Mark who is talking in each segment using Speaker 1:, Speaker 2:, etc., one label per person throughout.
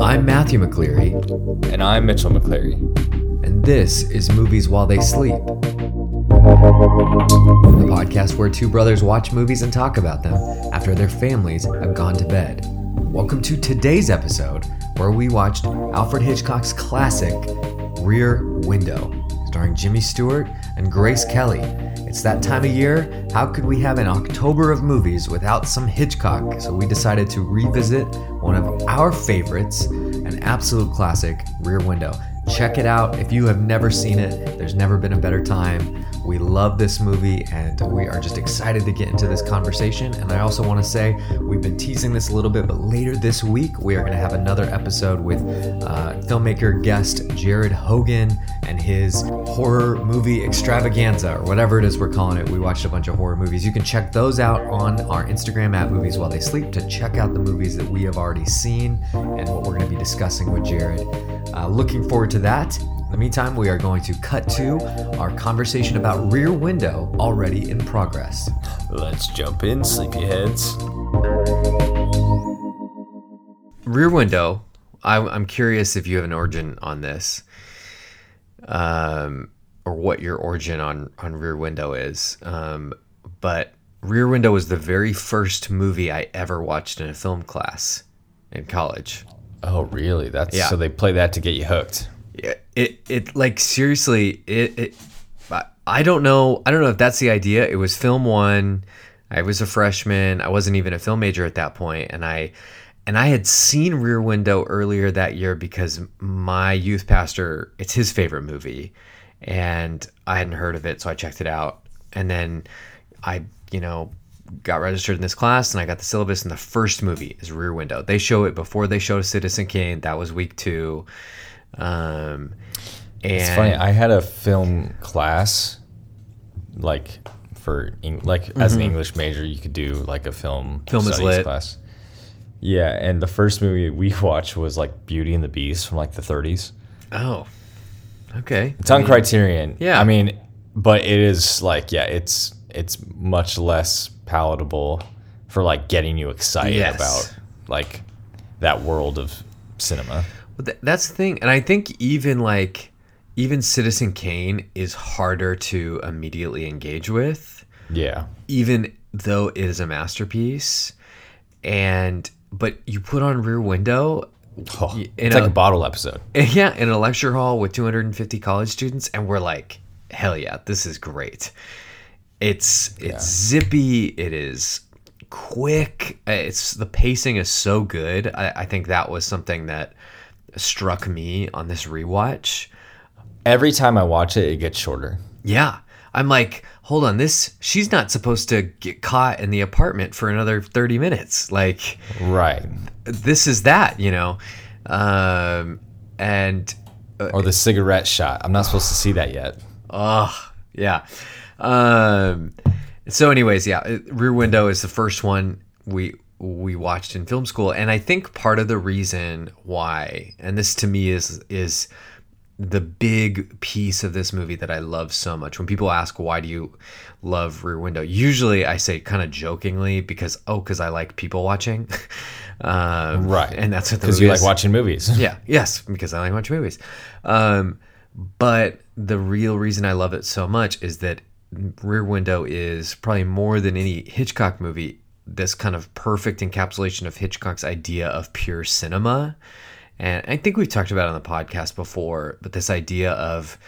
Speaker 1: I'm Matthew McCleary,
Speaker 2: And I'm Mitchell McCleary.
Speaker 1: and this is Movies While They Sleep. The podcast where two brothers watch movies and talk about them after their families have gone to bed. Welcome to today's episode where we watched Alfred Hitchcock's classic Rear Window, starring Jimmy Stewart and Grace Kelly. It's that time of year. How could we have an October of movies without some Hitchcock? So we decided to revisit one of our favorites, an absolute classic, Rear Window. Check it out. If you have never seen it, there's never been a better time. We love this movie and we are just excited to get into this conversation. And I also want to say we've been teasing this a little bit, but later this week we are going to have another episode with uh, filmmaker guest Jared Hogan and his horror movie extravaganza or whatever it is we're calling it. We watched a bunch of horror movies. You can check those out on our Instagram at Movies While They Sleep to check out the movies that we have already seen and what we're going to be discussing with Jared. Uh, looking forward to that. In the meantime, we are going to cut to our conversation about Rear Window already in progress.
Speaker 2: Let's jump in, sleepyheads.
Speaker 1: Rear Window, I, I'm curious if you have an origin on this, um, or what your origin on, on Rear Window is. Um, but Rear Window was the very first movie I ever watched in a film class in college.
Speaker 2: Oh, really? That's
Speaker 1: Yeah.
Speaker 2: so they play that to get you hooked.
Speaker 1: It it, it like seriously it, it I- don't know I don't know if that's the idea. It was film one. I was a freshman. I wasn't even a film major at that point and I and I had seen Rear Window earlier that year because my youth pastor it's his favorite movie and I hadn't heard of it so I checked it out. And then I you know got registered in this class and I got the syllabus and the first movie is Rear Window. They show it before they show Citizen Kane. That was week two um, and
Speaker 2: It's funny. I had a film class, like for like as an English major, you could do like a film
Speaker 1: Mm-hmm. Film is
Speaker 2: studies
Speaker 1: lit.
Speaker 2: class. Yeah, and the first movie we watched was like Beauty and the Beast from like the 30s.
Speaker 1: oh, okay.
Speaker 2: It's on Criterion.
Speaker 1: yeah.
Speaker 2: I mean, but it is like yeah, it's it's much less palatable for like getting you excited
Speaker 1: Yes.
Speaker 2: about like that world of cinema.
Speaker 1: But th- that's the thing, and I think even like even Citizen Kane is harder to immediately engage with,
Speaker 2: Yeah.
Speaker 1: even though it is a masterpiece. And but you put on Rear Window,
Speaker 2: Oh,
Speaker 1: in
Speaker 2: it's
Speaker 1: a-
Speaker 2: like a bottle episode.
Speaker 1: yeah, in a lecture hall with 250 college students, and we're like, hell yeah, this is great. It's it's zippy. It is quick. It's the pacing is so good. I, I think that was something that struck me on this rewatch.
Speaker 2: Every time I watch it, it gets shorter.
Speaker 1: Yeah, I'm like, hold on, this she's not supposed to get caught in the apartment for another 30 minutes. Like
Speaker 2: Right.
Speaker 1: this is that, you know, um, and
Speaker 2: Or the cigarette shot. I'm not supposed to see that yet.
Speaker 1: Oh, yeah. Um, so, anyways, yeah, uh, Rear Window is the first one we we watched in film school, and I think part of the reason why, and this to me is is the big piece of this movie that I love so much. When people ask why do you love Rear Window, usually I say kind of jokingly because oh, because I like people watching, um,
Speaker 2: Right.
Speaker 1: And that's what
Speaker 2: Because you
Speaker 1: movie
Speaker 2: like watching movies.
Speaker 1: Yeah, yes, because I like watching movies. Um, but the real reason I love it so much is that Rear Window is probably more than any Hitchcock movie this kind of perfect encapsulation of Hitchcock's idea of pure cinema. And I think we've talked about it on the podcast before, but this idea of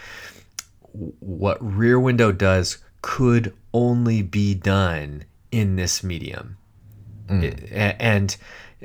Speaker 1: what Rear Window does could only be done in this medium. A- and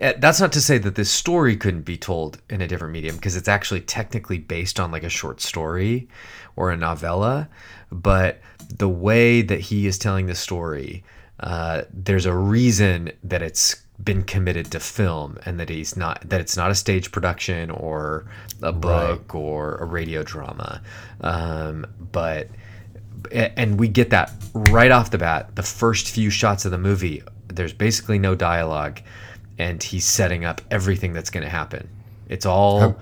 Speaker 1: uh, that's not to say that this story couldn't be told in a different medium because it's actually technically based on like a short story or a novella but the way that he is telling the story uh, there's a reason that it's been committed to film and that he's not that it's not a stage production or a book or a radio drama um, but and we get that right off the bat the first few shots of the movie there's basically no dialogue and he's setting up everything that's going to happen it's all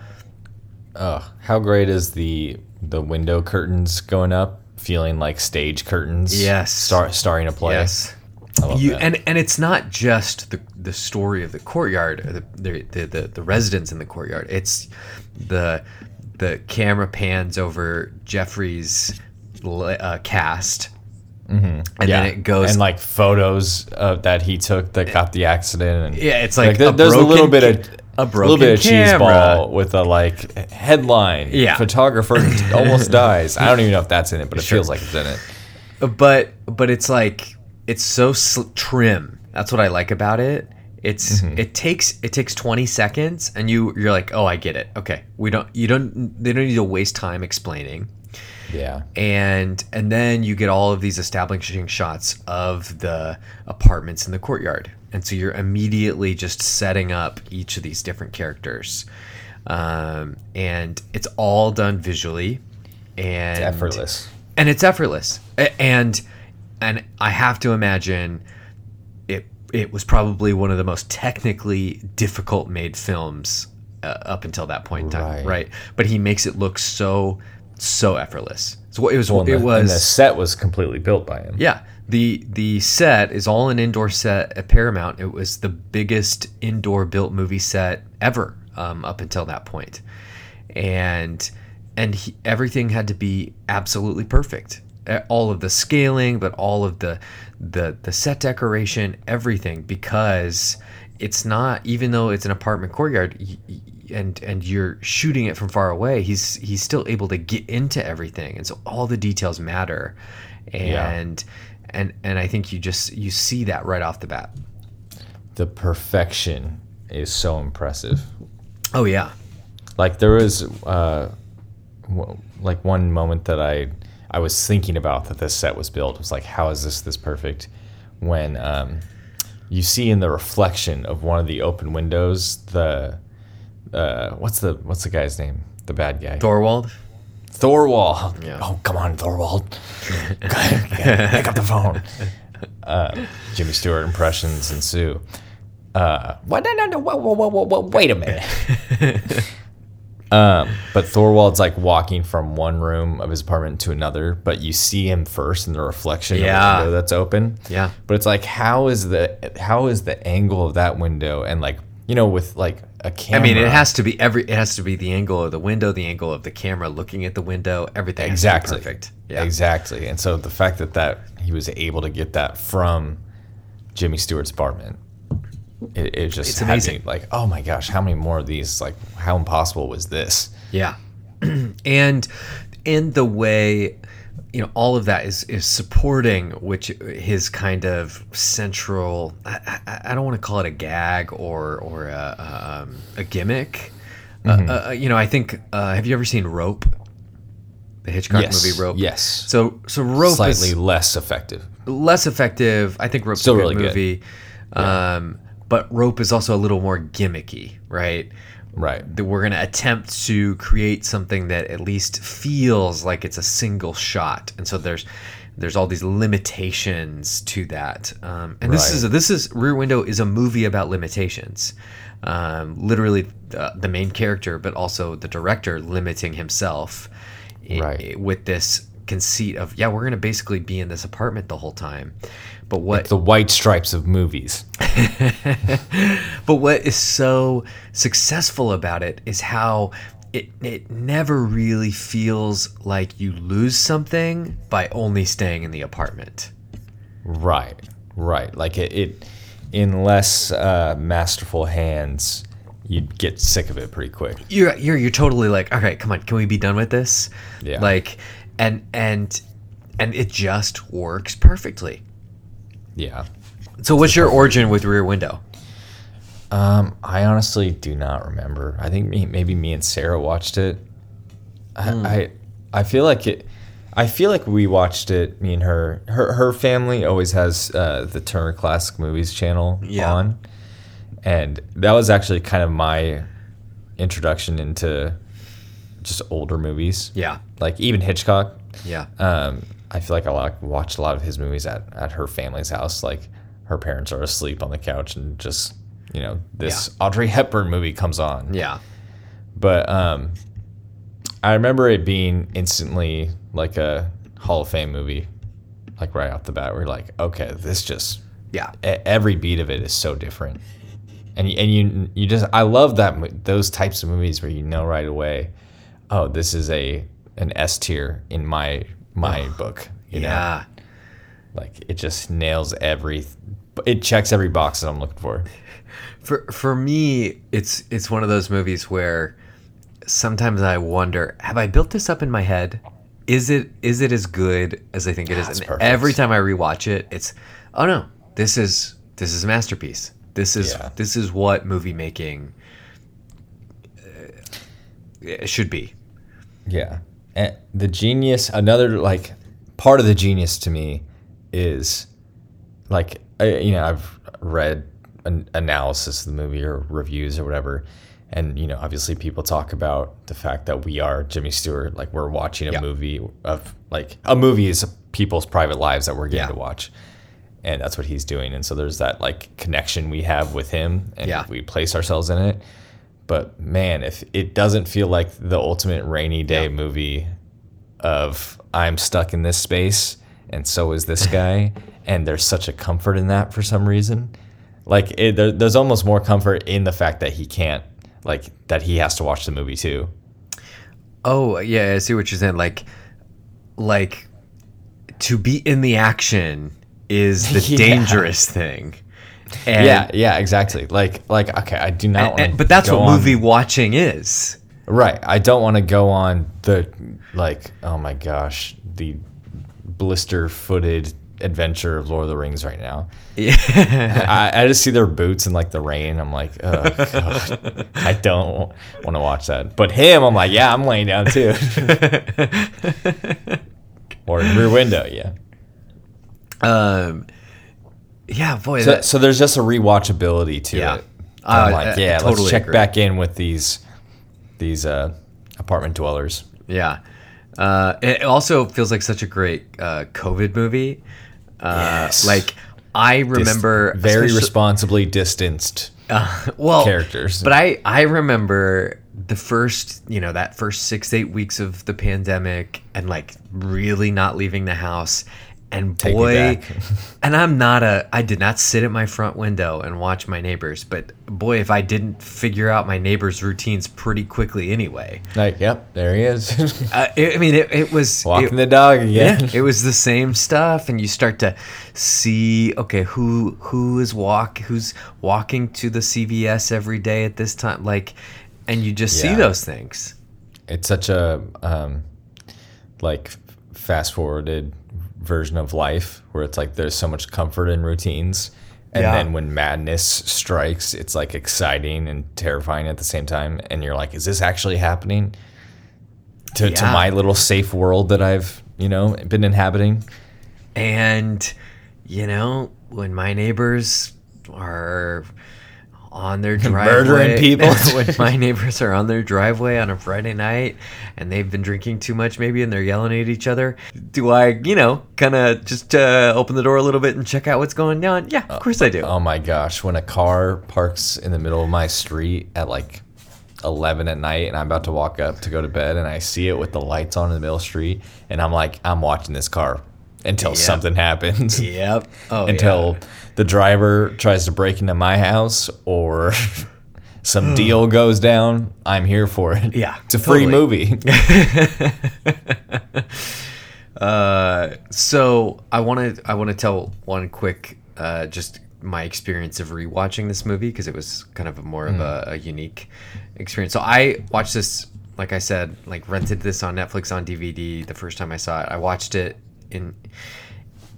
Speaker 2: Ugh, how great is the the window curtains going up, feeling like stage curtains?
Speaker 1: Yes.
Speaker 2: Star, starring a play.
Speaker 1: yes you
Speaker 2: that.
Speaker 1: and and it's not just the the story of the courtyard or the the, the the the residents in the courtyard it's the the camera pans over jeffrey's uh, cast and then it goes
Speaker 2: and like photos uh, that he took that got the accident. And,
Speaker 1: Yeah, it's like
Speaker 2: there-
Speaker 1: a
Speaker 2: there's a little bit of
Speaker 1: a
Speaker 2: little bit of
Speaker 1: camera.
Speaker 2: cheese ball with a like headline.
Speaker 1: Yeah.
Speaker 2: photographer almost dies. I don't even know if that's in it, but it
Speaker 1: Sure.
Speaker 2: feels like it's in it.
Speaker 1: but but it's like it's so sl- trim. That's what i like about it. It's
Speaker 2: Mm-hmm.
Speaker 1: it takes it takes 20 seconds and you you're like oh i get it. Okay. We don't you don't they don't need to waste time explaining.
Speaker 2: Yeah,
Speaker 1: and and then you get all of these establishing shots of the apartments in the courtyard. And so you're immediately just setting up each of these different characters. Um, and it's all done visually. And
Speaker 2: it's effortless.
Speaker 1: and it's effortless. And and i have to imagine it it was probably one of the most technically difficult made films uh, up until that point in time
Speaker 2: Right.
Speaker 1: right? But he makes it look so so effortless. So it was
Speaker 2: Well,
Speaker 1: it
Speaker 2: the,
Speaker 1: was
Speaker 2: and the set was completely built by him.
Speaker 1: yeah. The the set is all an indoor set at paramount. It was the biggest indoor built movie set ever um, up until that point. And and he, everything had to be absolutely perfect all of the scaling but all of the the the set decoration everything because it's not even though it's an apartment courtyard and and you're shooting it from far away he's he's still able to get into everything and so all the details matter
Speaker 2: Yeah.
Speaker 1: and and and I think you just you see that right off the bat
Speaker 2: The perfection is so impressive.
Speaker 1: oh yeah
Speaker 2: like there was uh like one moment that i i was thinking about that this set was built. It was like how is this this perfect? When um you see in the reflection of one of the open windows the uh what's the what's the guy's name? The bad guy.
Speaker 1: Thorwald?
Speaker 2: Thorwald.
Speaker 1: Yeah.
Speaker 2: oh come on thorwald. Pick up the phone. Uh jimmy stewart impressions ensue. Uh wait a minute Um, but Thorwald's like walking from one room of his apartment to another, but you see him first in the reflection
Speaker 1: Yeah.
Speaker 2: of the window that's open.
Speaker 1: Yeah.
Speaker 2: But it's like how is the how is the angle of that window and like you know with like a camera.
Speaker 1: I mean it has to be every it has to be the angle of the window the angle of the camera looking at the window everything has to be
Speaker 2: exactly
Speaker 1: perfect yeah
Speaker 2: exactly. And so the fact that that he was able to get that from Jimmy Stewart's apartment. It, it just
Speaker 1: It's
Speaker 2: had me like, oh my gosh, how many more of these? Like, how impossible was this?
Speaker 1: Yeah. and in the way you know all of that is is supporting which his kind of central I, I, I don't want to call it a gag or or a, um, a gimmick
Speaker 2: Mm-hmm.
Speaker 1: uh, uh, you know I think uh, have you ever seen Rope the Hitchcock
Speaker 2: yes,
Speaker 1: movie Rope
Speaker 2: yes,
Speaker 1: so so Rope is slightly
Speaker 2: less effective.
Speaker 1: less effective. I think Rope's
Speaker 2: Still
Speaker 1: a good
Speaker 2: really good.
Speaker 1: movie. Um, but Rope is also a little more gimmicky, right?
Speaker 2: Right.
Speaker 1: That we're going to attempt to create something that at least feels like it's a single shot, and so there's there's all these limitations to that. Um, and this
Speaker 2: Right.
Speaker 1: is this is Rear Window is a movie about limitations. Um, literally, the, the main character, but also the director limiting himself
Speaker 2: Right.
Speaker 1: with this conceit of yeah, we're going to basically be in this apartment the whole time. But what
Speaker 2: The white stripes of movies.
Speaker 1: but what is so successful about it is how it, it never really feels like you lose something by only staying in the apartment.
Speaker 2: Right, right. Like it, it in less uh, masterful hands, you'd get sick of it pretty quick.
Speaker 1: You're you're you're totally like, all right, come on, can we be done with this?
Speaker 2: Yeah.
Speaker 1: Like, and and and it just works perfectly.
Speaker 2: Yeah.
Speaker 1: So, what's your origin with Rear Window?
Speaker 2: Um, I honestly do not remember. I think me, maybe me and Sarah watched it. I, I I feel like it. I feel like we watched it. Me and her. Her her family always has uh, the Turner Classic Movies channel
Speaker 1: Yeah.
Speaker 2: on, and that was actually kind of my introduction into just older movies.
Speaker 1: Yeah,
Speaker 2: Like even Hitchcock.
Speaker 1: yeah,
Speaker 2: Um, I feel like I like watched a lot of his movies at, at her family's house. Like her parents are asleep on the couch and just you know this Audrey Hepburn movie comes on.
Speaker 1: yeah,
Speaker 2: But um, I remember it being instantly like a Hall of Fame movie, like right off the bat. We're like, okay, this just
Speaker 1: Yeah.
Speaker 2: Every beat of it is so different, and and you you just I love that those types of movies where you know right away, oh, this is a an S tier in my my book. You know,
Speaker 1: Yeah.
Speaker 2: like it just nails every, it checks every box that I'm looking for.
Speaker 1: For for me, it's it's one of those movies where sometimes I wonder, have I built this up in my head? Is it is it as good as I think it is? And every time I rewatch it, it's oh no, this is this is a masterpiece. This is
Speaker 2: Yeah.
Speaker 1: this is what movie making uh, should be.
Speaker 2: Yeah. And the genius, another like part of the genius to me is like, I, you know, I've read an analysis of the movie or reviews or whatever. And, you know, obviously people talk about the fact that we are Jimmy Stewart. Like we're watching a
Speaker 1: Yeah.
Speaker 2: movie of like a movie is people's private lives that we're getting
Speaker 1: Yeah.
Speaker 2: to watch. And that's what he's doing. And so there's that like connection we have with him and
Speaker 1: Yeah.
Speaker 2: we place ourselves in it. But man, if it doesn't feel like the ultimate rainy day movie of I'm stuck in this space and so is this guy, and there's such a comfort in that for some reason. Like it, there, there's almost more comfort in the fact that he can't, like that he has to watch the movie too.
Speaker 1: Oh yeah, I see what you're saying. Like, like to be in the action is the
Speaker 2: Yeah.
Speaker 1: dangerous thing. And,
Speaker 2: yeah, yeah, exactly. Like, like okay, I do not
Speaker 1: and-
Speaker 2: want.
Speaker 1: but that's what
Speaker 2: on-
Speaker 1: movie watching is.
Speaker 2: Right. I don't want to go on the like oh my gosh, the blister footed adventure of Lord of the Rings right now.
Speaker 1: Yeah.
Speaker 2: I, I just see their boots in like the rain. I'm like, oh god. I don't want to watch that. But him, I'm like, yeah, I'm laying down too. or in rear window, yeah.
Speaker 1: um, yeah, boy.
Speaker 2: So,
Speaker 1: that,
Speaker 2: so there's just a rewatchability to
Speaker 1: Yeah.
Speaker 2: it. I'm
Speaker 1: Uh,
Speaker 2: like,
Speaker 1: I- I
Speaker 2: yeah,
Speaker 1: totally
Speaker 2: let's check
Speaker 1: agree.
Speaker 2: back in with these these uh, apartment dwellers.
Speaker 1: yeah. Uh, it also feels like such a great uh, COVID movie. Uh,
Speaker 2: Yes.
Speaker 1: Like I remember
Speaker 2: very responsibly distanced.
Speaker 1: Uh, well,
Speaker 2: characters.
Speaker 1: But I I remember the first you know that first six eight weeks of the pandemic and like really not leaving the house. And
Speaker 2: Take
Speaker 1: boy, and I'm not a I did not sit at my front window and watch my neighbors, but boy, if I didn't figure out my neighbors' routines pretty quickly anyway.
Speaker 2: Like, yep, there he is.
Speaker 1: Uh, it, I mean, it, it was
Speaker 2: Walking
Speaker 1: it-
Speaker 2: the dog again.
Speaker 1: yeah, it was the same stuff, and you start to see okay who who is walk who's walking to the CVS every day at this time, like, and you just see those things.
Speaker 2: it's such a um, like fast forwarded version of life where it's like there's so much comfort in routines. And
Speaker 1: Yeah.
Speaker 2: then when madness strikes it's like exciting and terrifying at the same time. And you're like is this actually happening? To, to my little safe world that i've you know been inhabiting.
Speaker 1: And you know, when my neighbors are on their driveway,
Speaker 2: Murdering people.
Speaker 1: when my neighbors are on their driveway on a Friday night and they've been drinking too much, maybe, and they're yelling at each other, do I, you know, kind of just uh, open the door a little bit and check out what's going on? Yeah, of course I do.
Speaker 2: oh my gosh when a car parks in the middle of my street at like 11 at night and I'm about to walk up to go to bed and I see it with the lights on in the middle of the street and I'm like, I'm watching this car until
Speaker 1: Yep.
Speaker 2: something happens.
Speaker 1: Yep. Oh,
Speaker 2: until the driver tries to break into my house or some deal goes down. I'm here for it.
Speaker 1: Yeah,
Speaker 2: It's a free movie.
Speaker 1: Uh, so I want to I want to tell one quick uh, just my experience of rewatching this movie because it was kind of a more of a, a unique experience. So I watched this, like I said, like rented this on Netflix on DVD the first time I saw it. I watched it in,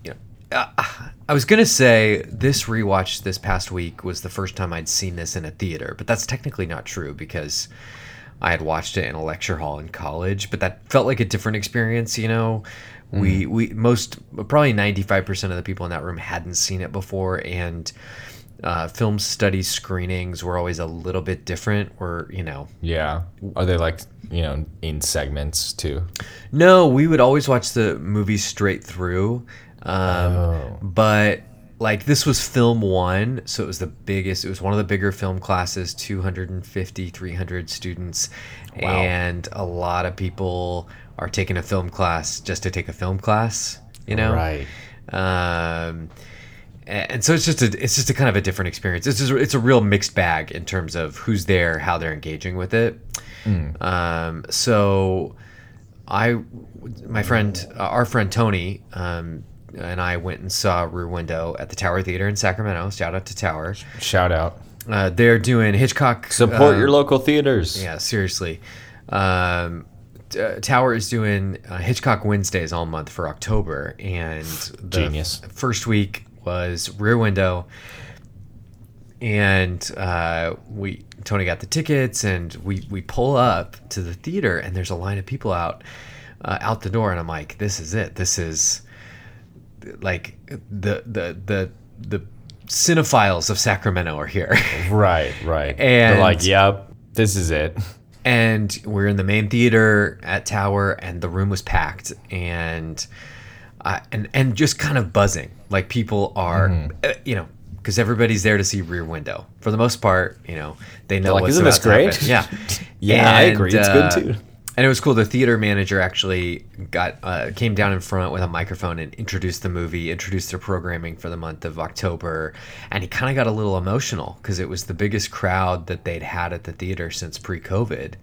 Speaker 1: you know, uh, I was gonna say this rewatch this past week was the first time I'd seen this in a theater, but that's technically not true because I had watched it in a lecture hall in college, but that felt like a different experience. You know, we we most probably ninety five percent of the people in that room hadn't seen it before, and uh, film study screenings were always a little bit different. Or you know,
Speaker 2: yeah. Are they like, you know, in segments too?
Speaker 1: no, we would always watch the movie straight through. Um,
Speaker 2: Oh.
Speaker 1: But like this was film one, so it was the biggest, it was one of the bigger film classes 250, 300 students.
Speaker 2: Wow.
Speaker 1: And a lot of people are taking a film class just to take a film class, you know?
Speaker 2: Right.
Speaker 1: Um, and so it's just a it's just a kind of a different experience. It's just, it's a real mixed bag in terms of who's there, how they're engaging with it. Um, so I, my friend, uh, our friend Tony, um, and I went and saw Rear Window at the Tower Theater in Sacramento. Shout out to Tower.
Speaker 2: Shout out.
Speaker 1: Uh, they're doing Hitchcock.
Speaker 2: Support
Speaker 1: uh,
Speaker 2: your local theaters.
Speaker 1: Yeah, seriously. Um, uh, Tower is doing uh, Hitchcock Wednesdays all month for October, and the
Speaker 2: Genius.
Speaker 1: f- first week was Rear Window, and uh, we Tony got the tickets, and we we pull up to the theater, and there's a line of people out uh, out the door, and I'm like, this is it. This is like the the the the cinephiles of Sacramento are here.
Speaker 2: Right, right.
Speaker 1: And-
Speaker 2: They're like, yep, this is it.
Speaker 1: and we're in the main theater at Tower, and the room was packed, and uh, and and just kind of buzzing, like people are,
Speaker 2: Mm-hmm.
Speaker 1: uh, you know, because everybody's there to see Rear Window for the most part. You know, they know
Speaker 2: like,
Speaker 1: what's
Speaker 2: "Isn't this
Speaker 1: about
Speaker 2: great?"
Speaker 1: Yeah,
Speaker 2: Yeah, I agree. It's good, too.
Speaker 1: And it was cool. The theater manager actually got uh, came down in front with a microphone and introduced the movie, introduced their programming for the month of October, and he kind of got a little emotional because it was the biggest crowd that they'd had at the theater since pre-COVID.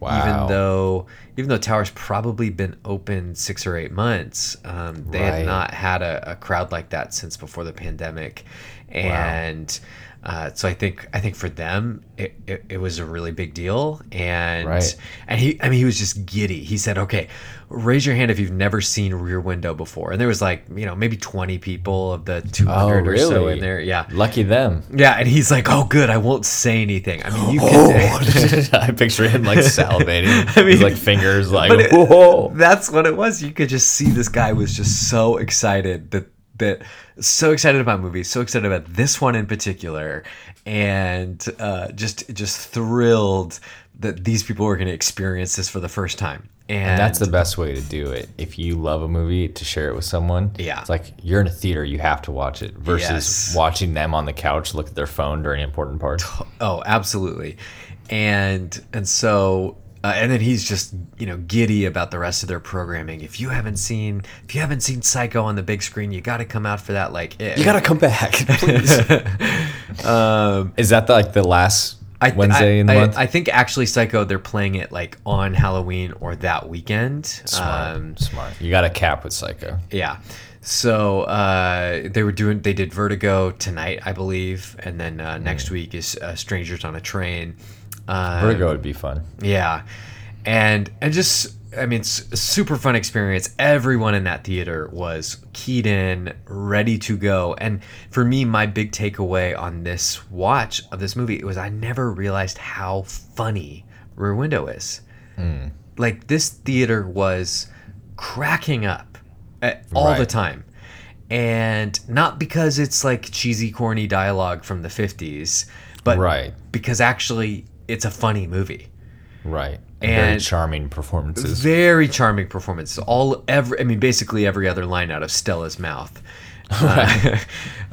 Speaker 2: Wow.
Speaker 1: Even though even though Tower's probably been open six or eight months, um, they
Speaker 2: Right.
Speaker 1: had not had a, a crowd like that since before the pandemic, and. Uh, so I think I think for them it, it, it was a really big deal, and
Speaker 2: Right.
Speaker 1: and he I mean he was just giddy. He said, "Okay, raise your hand if you've never seen Rear Window before." And there was like you know maybe twenty people of the two
Speaker 2: Oh,
Speaker 1: hundred or so in there. Yeah,
Speaker 2: Lucky them.
Speaker 1: yeah. And he's like, "Oh, good. I won't say anything." I mean, you can.
Speaker 2: Oh, I picture him like salivating.
Speaker 1: I mean-
Speaker 2: His like fingers like
Speaker 1: it-
Speaker 2: whoa.
Speaker 1: That's what it was. You could just see this guy was just so excited that that so excited about movies, so excited about this one in particular, and uh, just just thrilled that these people were going to experience this for the first time. And,
Speaker 2: And that's the best way to do it. If you love a movie, to share it with someone.
Speaker 1: Yeah.
Speaker 2: It's like you're in a theater, you have to watch it versus
Speaker 1: Yes.
Speaker 2: watching them on the couch look at their phone during important parts.
Speaker 1: Oh, absolutely. And and so uh, and then he's just you know giddy about the rest of their programming. If you haven't seen if you haven't seen Psycho on the big screen, you got to come out for that. Like eh,
Speaker 2: You gotta come back, please.
Speaker 1: um,
Speaker 2: Is that the, like the last
Speaker 1: I,
Speaker 2: Wednesday
Speaker 1: I,
Speaker 2: in the
Speaker 1: I,
Speaker 2: month?
Speaker 1: I think actually Psycho they're playing it like on Halloween or that weekend.
Speaker 2: smart,
Speaker 1: Um,
Speaker 2: smart. You got a cap with Psycho.
Speaker 1: yeah. So uh, they were doing. They did Vertigo tonight, I believe, and then uh, next week is uh, Strangers on a Train. Uh,
Speaker 2: Vertigo would be fun.
Speaker 1: Yeah, and and just I mean, it's a super fun experience. Everyone in that theater was keyed in, ready to go. And for me, my big takeaway on this watch of this movie was I never realized how funny Rear Window is. Like this theater was cracking up uh, all the time. And not because it's like cheesy, corny dialogue from the 50s, but
Speaker 2: Right.
Speaker 1: because actually it's a funny movie.
Speaker 2: Right. And very charming performances.
Speaker 1: Very charming performances. All every, I mean, basically every other line out of Stella's mouth. Uh,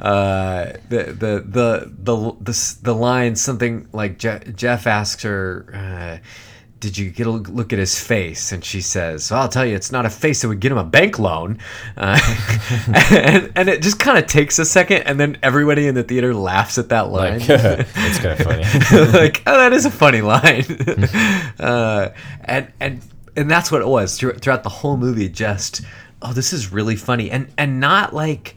Speaker 1: uh, the, the the the the the line something like Je- Jeff asks her, uh, "Did you get a look at his face?" And she says, "I'll tell you, it's not a face that would get him a bank loan." Uh, and and it just kind of takes a second, and then everybody in the theater laughs at that line.
Speaker 2: Like, it's kind of funny.
Speaker 1: like, oh, that is a funny line. uh, and and and that's what it was throughout the whole movie. Just, oh, this is really funny, and and not like,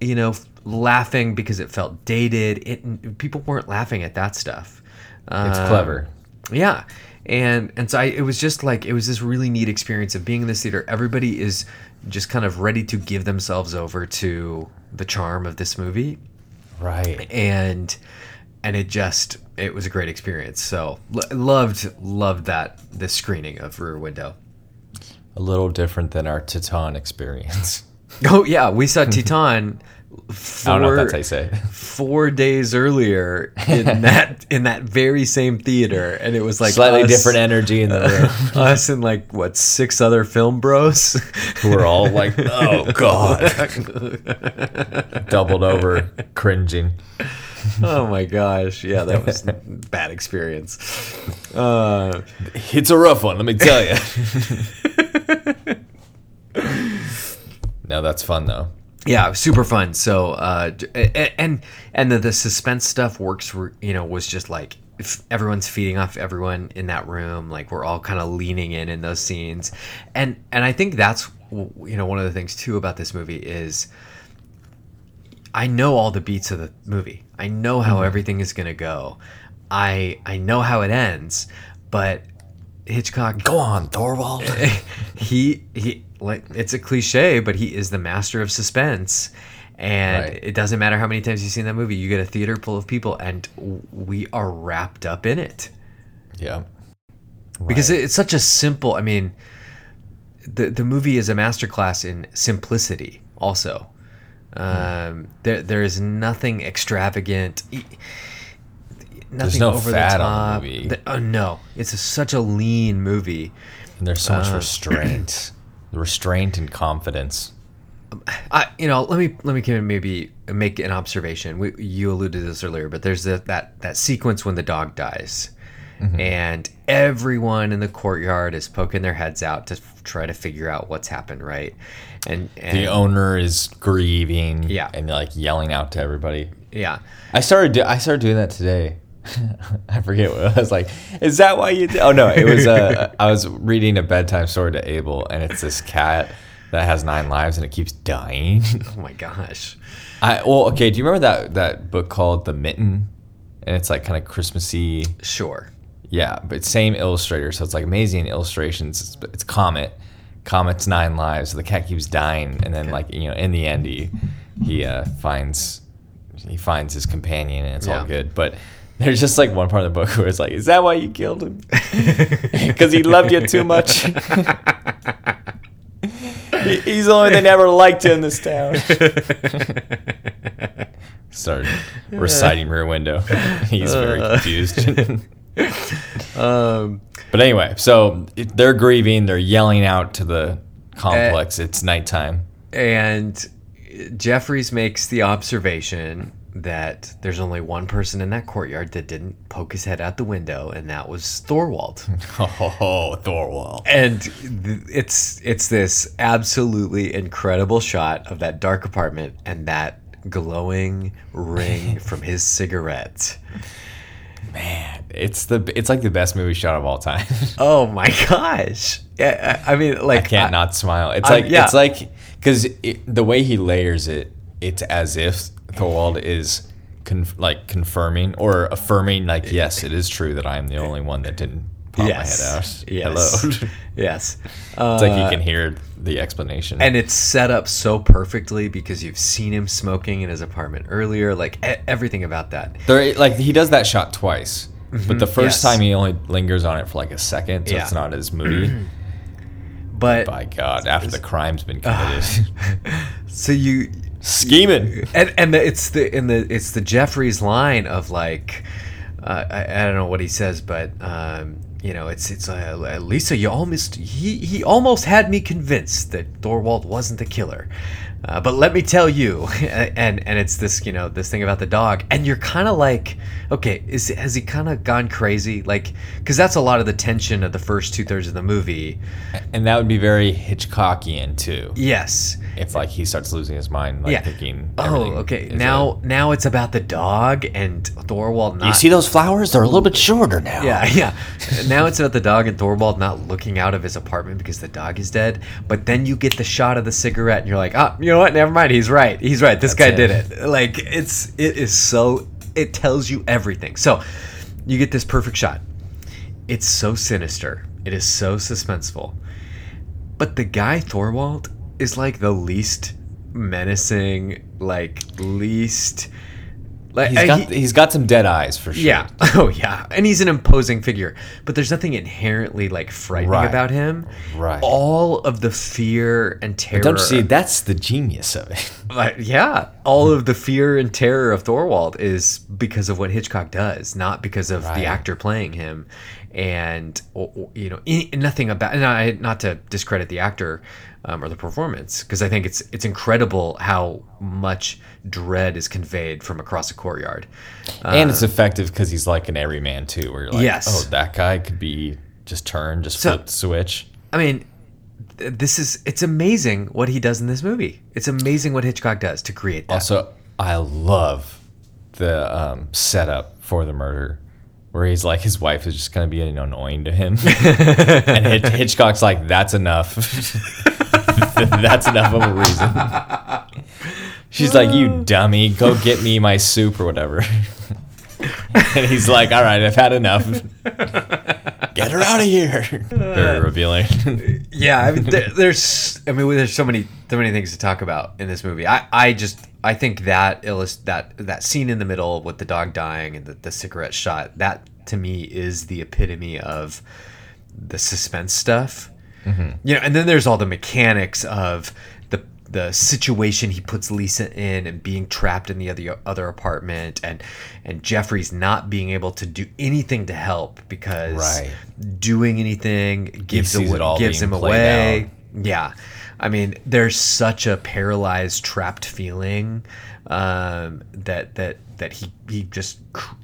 Speaker 1: you know, laughing because it felt dated. It people weren't laughing at that stuff.
Speaker 2: It's
Speaker 1: Um,
Speaker 2: clever.
Speaker 1: yeah. And and so I, it was just like it was this really neat experience of being in this theater. Everybody is just kind of ready to give themselves over to the charm of this movie
Speaker 2: Right.
Speaker 1: and and it just it was a great experience so lo- loved loved that this screening of rear window
Speaker 2: A little different than our Titane experience.
Speaker 1: oh yeah we saw Titane
Speaker 2: I
Speaker 1: four,
Speaker 2: don't know if that's how you say it.
Speaker 1: four days earlier in that in that very same theater and it was like
Speaker 2: Slightly
Speaker 1: us-
Speaker 2: different energy in the room.
Speaker 1: us and like what six other film bros
Speaker 2: Who are all like, oh, God. Doubled over, cringing.
Speaker 1: oh my gosh yeah that was a bad experience uh
Speaker 2: It's a rough one, let me tell you. no, that's fun, though.
Speaker 1: Yeah, super fun. So, uh, and and the, the suspense stuff works. You know, was just like if everyone's feeding off everyone in that room. Like we're all kind of leaning in in those scenes, and and I think that's you know one of the things too about this movie is I know all the beats of the movie. I know how everything is gonna go. I I know how it ends, but Hitchcock
Speaker 2: Go on, Thorwald.
Speaker 1: he he like it's a cliche but he is the master of suspense. And
Speaker 2: Right.
Speaker 1: it doesn't matter how many times you've seen that movie you get a theater full of people and we are wrapped up in it.
Speaker 2: Yeah.
Speaker 1: because it- it's such a simple i mean the the movie is a masterclass in simplicity also. Um, there there is nothing extravagant. Nothing
Speaker 2: no
Speaker 1: over
Speaker 2: fat
Speaker 1: the
Speaker 2: on the
Speaker 1: top.
Speaker 2: movie.
Speaker 1: The- oh no. It's a, such a lean movie.
Speaker 2: And there's so much
Speaker 1: Uh,
Speaker 2: restraint, restraint and confidence.
Speaker 1: I, you know, let me let me kind of maybe make an observation. We, you alluded to this earlier, but there's that that that sequence when the dog dies,
Speaker 2: Mm-hmm.
Speaker 1: and everyone in the courtyard is poking their heads out to f- try to figure out what's happened, right? And, and
Speaker 2: The owner is grieving,
Speaker 1: Yeah.
Speaker 2: and like yelling out to everybody.
Speaker 1: yeah,
Speaker 2: I started. Do- I started doing that today. I forget what I was like. Is that why you? Did? Oh no, it was. Uh, I was reading a bedtime story to Abel, and it's this cat that has nine lives and it keeps dying.
Speaker 1: oh my gosh,
Speaker 2: I well, okay. Do you remember that that book called The Mitten? And it's like kind of Christmassy.
Speaker 1: sure,
Speaker 2: Yeah, but same illustrator, so it's like amazing illustrations. It's, it's Comet. Comet's nine lives. So the cat keeps dying, and then like you know, in the end, he he uh, finds he finds his companion, and it's all good. But there's just like one part of the book where it's like, is that why you killed him? Because he loved you too much. He's the only one that never liked you in this town. Started reciting Rear Window. He's very confused.
Speaker 1: um,
Speaker 2: But anyway, so they're grieving. They're yelling out to the complex. it's nighttime.
Speaker 1: and Jefferies makes the observation that there's only one person in that courtyard that didn't poke his head out the window, and that was Thorwald.
Speaker 2: Oh, Thorwald.
Speaker 1: and th- it's it's this absolutely incredible shot of that dark apartment and that glowing ring from his cigarette.
Speaker 2: Man, it's the it's like the best movie shot of all time.
Speaker 1: Oh my gosh! Yeah, I I mean, like
Speaker 2: I can't not smile. It's
Speaker 1: I-
Speaker 2: like
Speaker 1: yeah.
Speaker 2: it's like because the way he layers it, it's as if Thorwald is like confirming or affirming, like yes, it is true that I am the only one that didn't pop
Speaker 1: yes,
Speaker 2: my head out.
Speaker 1: yes,
Speaker 2: Hello.
Speaker 1: yes.
Speaker 2: it's
Speaker 1: Uh,
Speaker 2: like you can hear the explanation.
Speaker 1: and it's set up so perfectly because you've seen him smoking in his apartment earlier. Like e- everything about that.
Speaker 2: There, like he does that shot twice, but the first
Speaker 1: yes.
Speaker 2: time he only lingers on it for like a second, so
Speaker 1: Yeah.
Speaker 2: it's not as moody.
Speaker 1: But
Speaker 2: By God, after the crime's been committed,
Speaker 1: so you
Speaker 2: scheming.
Speaker 1: and and the, it's the in the it's the Jefferies line of like uh, I, I don't know what he says, but um, you know it's it's uh, Lisa. You almost he he almost had me convinced that Thorwald wasn't the killer. Uh, but let me tell you, and and it's this you know this thing about the dog, and you're kind of like, okay, is has he kind of gone crazy? Like, because that's a lot of the tension of the first two thirds of the movie.
Speaker 2: And that would be very Hitchcockian too.
Speaker 1: Yes,
Speaker 2: If like he starts losing his mind, like
Speaker 1: Yeah.
Speaker 2: thinking.
Speaker 1: Oh, okay. Now, now it's about the dog and Thorwald not.
Speaker 2: you see those flowers? They're a little bit shorter now.
Speaker 1: Yeah, yeah. now it's about the dog and Thorwald not looking out of his apartment because the dog is dead. But then you get the shot of the cigarette, and you're like, ah, you know what? Never mind. He's right. He's right. This
Speaker 2: That's
Speaker 1: guy did
Speaker 2: it.
Speaker 1: it. Like it's it is so. It tells you everything. So you get this perfect shot. It's so sinister. It is so suspenseful. But the guy Thorwald is like the least menacing, like least. Like
Speaker 2: He's got
Speaker 1: he-
Speaker 2: he's got some dead eyes for sure.
Speaker 1: yeah. Oh, yeah. And he's an imposing figure, but there's nothing inherently like frightening
Speaker 2: Right.
Speaker 1: about him.
Speaker 2: Right.
Speaker 1: All of the fear and terror.
Speaker 2: Don't you see? That's the genius of it.
Speaker 1: Like, yeah. All of the fear and terror of Thorwald is because of what Hitchcock does, not because of
Speaker 2: Right.
Speaker 1: the actor playing him. And you know, nothing about. And I, not to discredit the actor um, or the performance, because I think it's it's incredible how much dread is conveyed from across a courtyard.
Speaker 2: and it's effective because he's like an everyman too, where you're like,
Speaker 1: Uh, Yes.
Speaker 2: oh, that guy could be just turn, just
Speaker 1: So-
Speaker 2: flip the switch.
Speaker 1: I mean, th- this is it's amazing what he does in this movie. It's amazing what Hitchcock does to create that.
Speaker 2: Also, I love the um, setup for the murder, where he's like his wife is just gonna be annoying to him, and Hitch- Hitchcock's like, "That's enough. That's enough of a reason." She's like, "You dummy, go get me my soup or whatever." and he's like, "All right, I've had enough. Get her out of here." Very uh, revealing.
Speaker 1: yeah, I mean, there, there's I mean, there's so many so many things to talk about in this movie. I I just I think that illust- that that scene in the middle with the dog dying and the, the cigarette shot that to me is the epitome of the suspense stuff. You know, and then there's all the mechanics of the the situation he puts Lisa in and being trapped in the other other apartment and and Jeffrey's not being able to do anything to help because
Speaker 2: Right.
Speaker 1: doing anything gives away,
Speaker 2: it all
Speaker 1: gives him away. Yeah. I mean, there's such a paralyzed, trapped feeling um, that that that he he just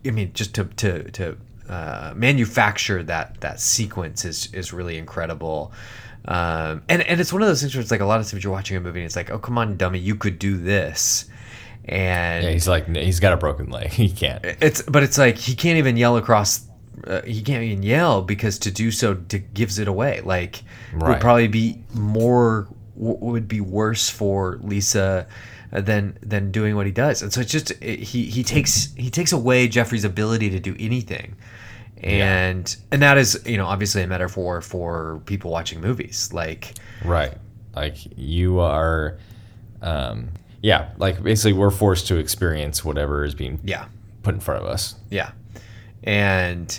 Speaker 1: I mean, just to to to uh, manufacture that that sequence is is really incredible. Um, and and it's one of those things where it's like a lot of times you're watching a movie and it's like, oh come on, dummy, you could do this, and
Speaker 2: Yeah, he's like, he's got a broken leg. He can't.
Speaker 1: it's but it's like he can't even yell across. Uh, he can't even yell because to do so to, gives it away. Like would probably be more w- would be worse for Lisa than than doing what he does. And so it's just it, he he takes he takes away Jeffrey's ability to do anything. And and that is you know obviously a metaphor for people watching movies like
Speaker 2: Right. Like you are um yeah, like basically we're forced to experience whatever is being
Speaker 1: yeah
Speaker 2: put in front of us.
Speaker 1: Yeah, and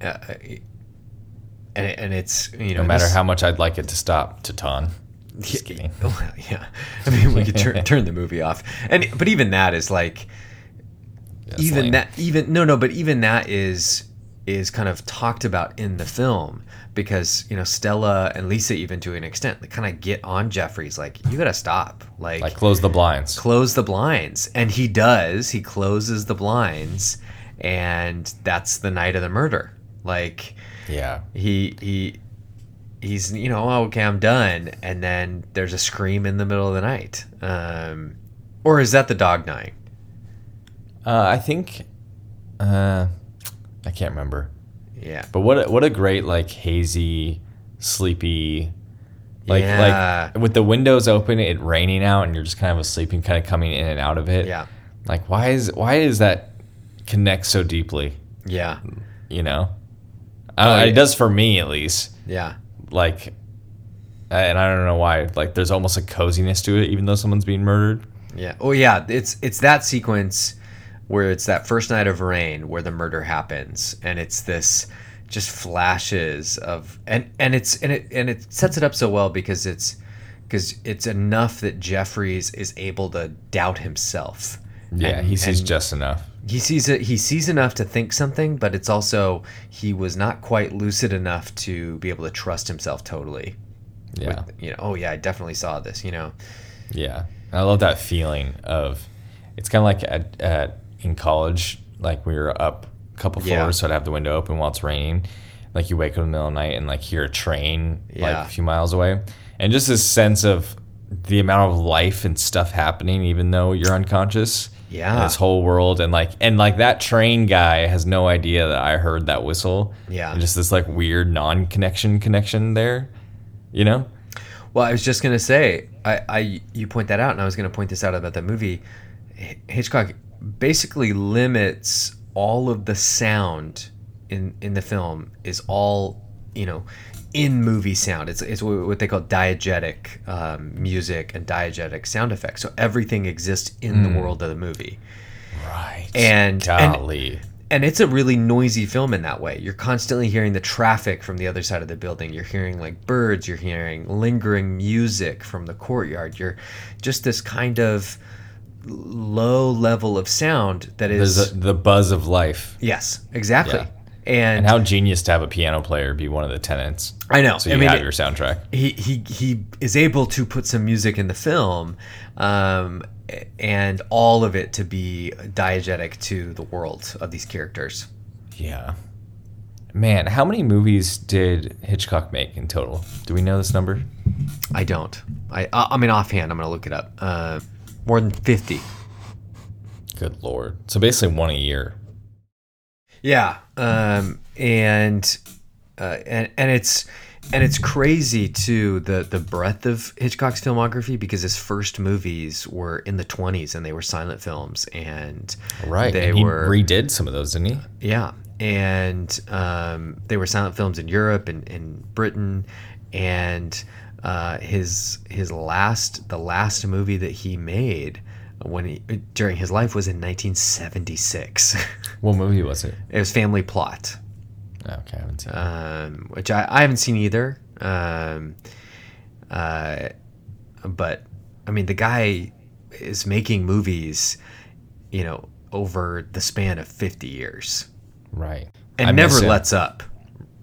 Speaker 1: uh, and and it's you know
Speaker 2: No matter
Speaker 1: this-
Speaker 2: how much I'd like it to stop, Titane. Just kidding.
Speaker 1: Well, yeah, I mean we could turn turn the movie off, and but even that is like
Speaker 2: That's
Speaker 1: even
Speaker 2: lame.
Speaker 1: that even no no but even that is is kind of talked about in the film because you know Stella and Lisa even to an extent they kind of get on Jeffrey's like you gotta stop like,
Speaker 2: Like close the blinds.
Speaker 1: close the blinds. And he does he closes the blinds and that's the night of the murder. Like
Speaker 2: Yeah.
Speaker 1: he he he's you know oh, okay i'm done. And then there's a scream in the middle of the night. Um or is that the dog dying
Speaker 2: Uh, I think uh I can't remember.
Speaker 1: yeah.
Speaker 2: But what a, what a great like hazy, sleepy like
Speaker 1: Yeah.
Speaker 2: like with the windows open, it raining out and you're just kind of asleep and kind of coming in and out of it.
Speaker 1: yeah.
Speaker 2: Like why is why does that connect so deeply?
Speaker 1: yeah.
Speaker 2: You know? Uh, it does for me at least.
Speaker 1: Yeah.
Speaker 2: Like and i don't know why like there's almost a coziness to it even though someone's being murdered.
Speaker 1: Yeah. Oh yeah. It's it's that sequence where it's that first night of rain where the murder happens and it's this just flashes of and and it's and it and it sets it up so well because it's because it's enough that Jefferies is able to doubt himself.
Speaker 2: yeah
Speaker 1: And-
Speaker 2: he sees just enough
Speaker 1: he sees it. He sees enough to think something, but it's also he was not quite lucid enough to be able to trust himself totally.
Speaker 2: yeah
Speaker 1: You know, oh yeah, I definitely saw this. You know,
Speaker 2: yeah i love that feeling of it's kind of like at, at in college like we were up a couple floors
Speaker 1: Yeah.
Speaker 2: so i'd have the window open while it's raining like you wake up in the middle of the night and like hear a train
Speaker 1: Yeah.
Speaker 2: like a few miles away and just this sense of the amount of life and stuff happening even though you're unconscious
Speaker 1: Yeah.
Speaker 2: this whole world and like and like that train guy has no idea that i heard that whistle
Speaker 1: Yeah.
Speaker 2: and just this like weird non-connection connection there you know
Speaker 1: Well, I was just gonna say, I, I you point that out, and I was gonna point this out about that movie. Hitchcock basically limits all of the sound in in the film is all you know in movie sound. It's it's what they call diegetic um, music and diegetic sound effects. So everything exists in the world of the movie.
Speaker 2: right
Speaker 1: And- and- and it's a really noisy film in that way. You're constantly hearing the traffic from the other side of the building. You're hearing like birds. You're hearing lingering music from the courtyard. You're just this kind of low level of sound that is.
Speaker 2: a, the buzz of life
Speaker 1: yes, exactly.
Speaker 2: Yeah.
Speaker 1: And,
Speaker 2: and how genius to have a piano player be one of the tenants
Speaker 1: I know.
Speaker 2: so
Speaker 1: I
Speaker 2: you
Speaker 1: mean,
Speaker 2: have your soundtrack
Speaker 1: he, he he is able to put some music in the film, um, and all of it to be diegetic to the world of these characters.
Speaker 2: yeah man, how many movies did Hitchcock make in total? Do we know this number?
Speaker 1: I don't. I I I mean offhand, I'm gonna look it up. Uh, more than fifty.
Speaker 2: Good lord. So basically one a year.
Speaker 1: Yeah. Um, and uh, and and it's and it's crazy too the the breadth of Hitchcock's filmography because his first movies were in the 20s and they were silent films and
Speaker 2: Right.
Speaker 1: they
Speaker 2: and he
Speaker 1: were
Speaker 2: redid some of those, didn't he?
Speaker 1: yeah and um, they were silent films in Europe and in Britain and uh, his his last the last movie that he made when he during his life was in 1976
Speaker 2: What movie was it?
Speaker 1: it was Family Plot
Speaker 2: Okay, I haven't seen it.
Speaker 1: um, which I, I haven't seen either. Um, uh, but I mean, the guy is making movies, you know, over the span of 50 years
Speaker 2: Right.
Speaker 1: and
Speaker 2: I
Speaker 1: never lets up,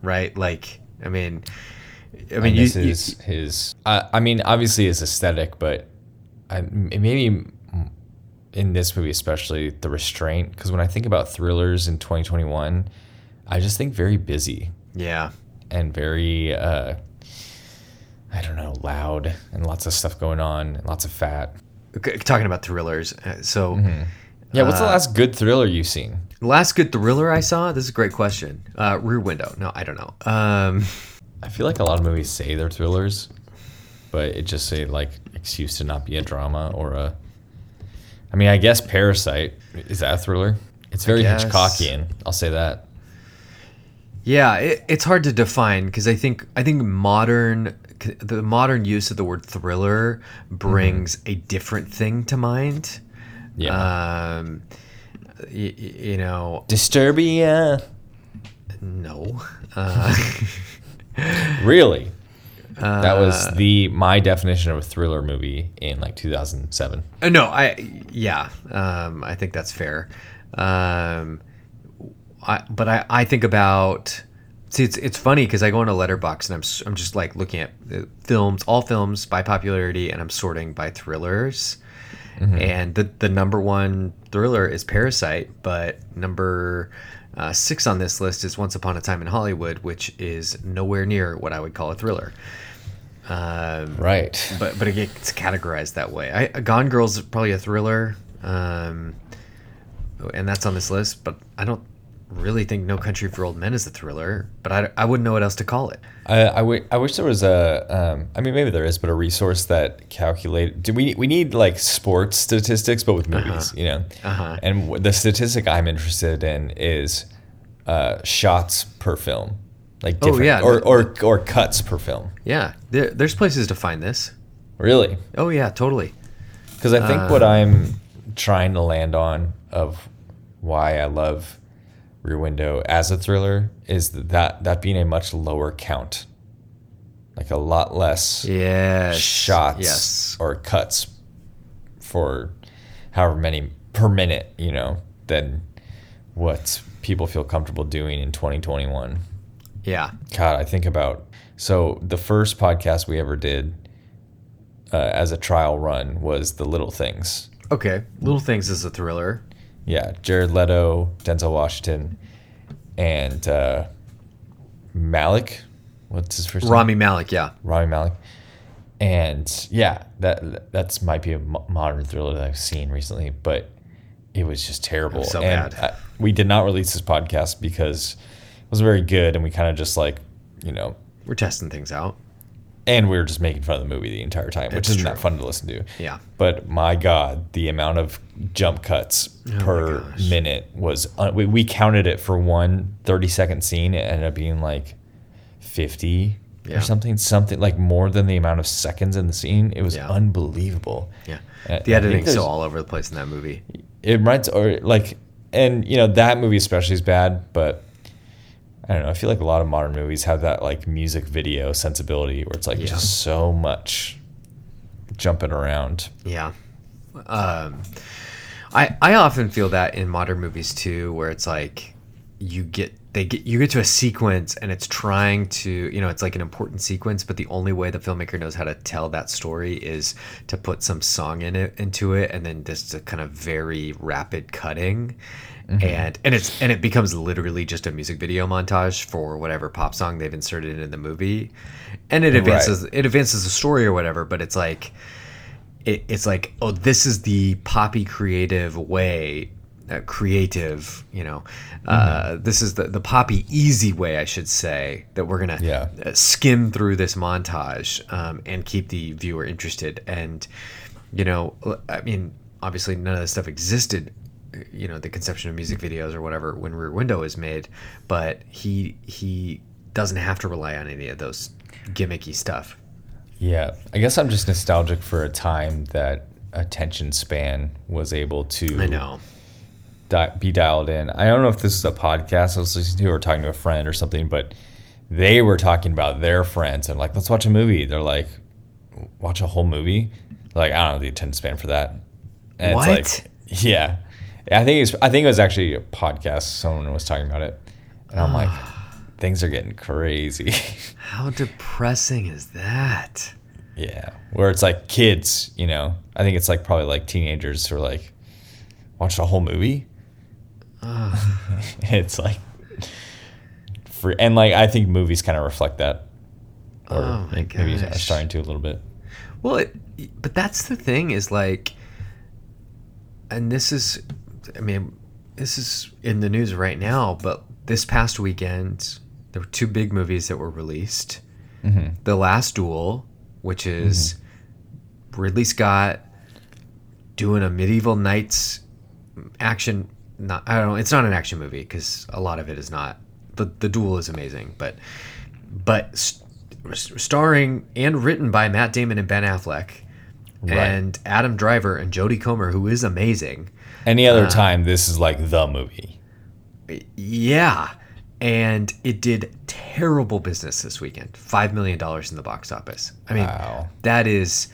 Speaker 1: right? Like, I mean, I mean, you,
Speaker 2: this
Speaker 1: you-
Speaker 2: is his. I I mean, obviously his aesthetic, but I, maybe in this movie especially the restraint. Because when I think about thrillers in 2021, I just think very busy
Speaker 1: yeah,
Speaker 2: and very, uh, I don't know, loud and lots of stuff going on, and lots of fat.
Speaker 1: Talking about thrillers. uh, So,
Speaker 2: Yeah, what's the
Speaker 1: Uh,
Speaker 2: last good thriller you've seen?
Speaker 1: last good thriller I saw. This is a great question. Uh, Rear Window. No, I don't know. Um,
Speaker 2: I feel like a lot of movies say they're thrillers, but it just say like excuse to not be a drama or a. I mean, I guess Parasite is that a thriller? It's very. Hitchcockian. I'll say that.
Speaker 1: Yeah, it, it's hard to define because I think I think modern the modern use of the word thriller brings a different thing to mind.
Speaker 2: Yeah.
Speaker 1: Um, y- y- you know,
Speaker 2: Disturbia.
Speaker 1: no. Uh,
Speaker 2: Really? that was the my definition of a thriller movie in like 2007.
Speaker 1: Uh, no, I yeah, um, I think that's fair. Um, I, but I, I think about see it's it's funny because I go into Letterboxd and I'm I'm just like looking at films, all films by popularity, and I'm sorting by thrillers. And the the number one thriller is Parasite, but number uh, six on this list is Once Upon a Time in Hollywood, which is nowhere near what I would call a thriller. Um,
Speaker 2: Right.
Speaker 1: but but it gets categorized that way. I, Gone Girl's probably a thriller, um, and that's on this list. But I don't really think No Country for Old Men is a thriller. But I, I wouldn't know what else to call it.
Speaker 2: I, I, w- I wish there was a. Um, I mean, maybe there is, but a resource that calculate. Do we we need like sports statistics, but with movies, you know?
Speaker 1: Uh-huh.
Speaker 2: And w- the statistic I'm interested in is uh, shots per film, like
Speaker 1: Oh,
Speaker 2: different,
Speaker 1: yeah,
Speaker 2: or, or or cuts per film.
Speaker 1: Yeah, there, there's places to find this.
Speaker 2: Really?
Speaker 1: Oh yeah, totally.
Speaker 2: Because I think
Speaker 1: Uh.
Speaker 2: what I'm trying to land on of why I love Rear Window as a thriller is that that being a much lower count, like a lot less
Speaker 1: Yes.
Speaker 2: shots
Speaker 1: Yes.
Speaker 2: or cuts for however many per minute, you know, than what people feel comfortable doing in 2021.
Speaker 1: Yeah.
Speaker 2: God, I think about so the first podcast we ever did uh, as a trial run was the little things.
Speaker 1: Okay. Little Things is a thriller.
Speaker 2: Yeah, Jared Leto, Denzel Washington, and uh, Malek. What's his first name?
Speaker 1: Rami Malek. Yeah.
Speaker 2: Rami Malek. And yeah, that that's might be a modern thriller that I've seen recently, but it was just terrible.
Speaker 1: was so
Speaker 2: and
Speaker 1: bad.
Speaker 2: uh, we did not release this podcast because it wasn't very good, and we kind of just like, you know,
Speaker 1: We're testing things out.
Speaker 2: And we were just making fun of the movie the entire time, which
Speaker 1: It's
Speaker 2: isn't
Speaker 1: true.
Speaker 2: that fun to listen to.
Speaker 1: Yeah.
Speaker 2: But my God, the amount of jump cuts
Speaker 1: Oh my
Speaker 2: per
Speaker 1: gosh.
Speaker 2: minute was. Un- we, we counted it for one 30 second scene. It ended up being like 50
Speaker 1: Yeah.
Speaker 2: or something, something like more than the amount of seconds in the scene. It was
Speaker 1: Yeah.
Speaker 2: unbelievable.
Speaker 1: Yeah.
Speaker 2: Uh, I
Speaker 1: The
Speaker 2: think
Speaker 1: editing's so
Speaker 2: there's-
Speaker 1: all over the place in that movie.
Speaker 2: It reminds, or like, and you know, that movie especially is bad, but. I don't know. I feel like a lot of modern movies have that like music video sensibility where it's like
Speaker 1: Yeah.
Speaker 2: just so much jumping around.
Speaker 1: Yeah. Um, I I often feel that in modern movies too, where it's like you get they get you get to a sequence and it's trying to you know it's like an important sequence but the only way the filmmaker knows how to tell that story is to put some song in it into it and then just a kind of very rapid cutting and and it's and it becomes literally just a music video montage for whatever pop song they've inserted in the movie. And it advances it advances the story or whatever but it's like it, it's like oh this is the poppy creative way uh, creative you know uh, this is the, the poppy easy way i should say that we're gonna
Speaker 2: Yeah.
Speaker 1: uh, skim through this montage um, and keep the viewer interested. And you know i mean obviously none of this stuff existed you know the conception of music videos or whatever when rear window is made but he he doesn't have to rely on any of those gimmicky stuff
Speaker 2: Yeah, I guess I'm just nostalgic for a time that attention span was able to
Speaker 1: i know
Speaker 2: di- be dialed in. I don't know if this is a podcast I was listening to or talking to a friend or something, but they were talking about their friends and like, let's watch a movie. They're like, watch a whole movie. Like, I don't know the attention span for that. And
Speaker 1: What?
Speaker 2: it's like, yeah, I think it's. I think it was actually a podcast. Someone was talking about it, and I'm like, things are getting crazy.
Speaker 1: how depressing is that
Speaker 2: yeah, where it's like kids, you know. I think it's like probably like teenagers who are like, watch the whole movie. it's like, for and like I think movies kind of reflect that, or
Speaker 1: Oh my
Speaker 2: maybe are starting to a little bit.
Speaker 1: Well, it, but that's the thing is like, and this is, I mean, this is in the news right now, but this past weekend, there were two big movies that were released mm-hmm. The Last Duel, which is mm-hmm. Ridley Scott doing a medieval knights action. Not, I don't know, it's not an action movie because a lot of it is not. The, the duel is amazing, but but st- starring and written by Matt Damon and Ben Affleck, and Adam Driver and Jodie Comer, who is amazing.
Speaker 2: Any
Speaker 1: Uh,
Speaker 2: other time, this is like the movie.
Speaker 1: Yeah, and it did terrible business this weekend. Five million dollars in the box office. I mean,
Speaker 2: Wow.
Speaker 1: that is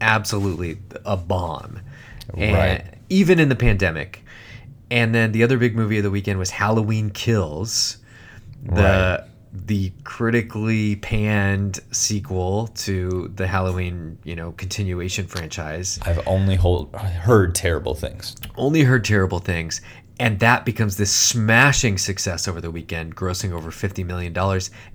Speaker 1: absolutely a bomb. And
Speaker 2: Right.
Speaker 1: even in the pandemic. And then the other big movie of the weekend was Halloween Kills, the
Speaker 2: Right.
Speaker 1: The critically panned sequel to the Halloween, you know, continuation franchise.
Speaker 2: I've only hold, heard terrible things.
Speaker 1: Only heard terrible things. And that becomes this smashing success over the weekend, grossing over $50 million.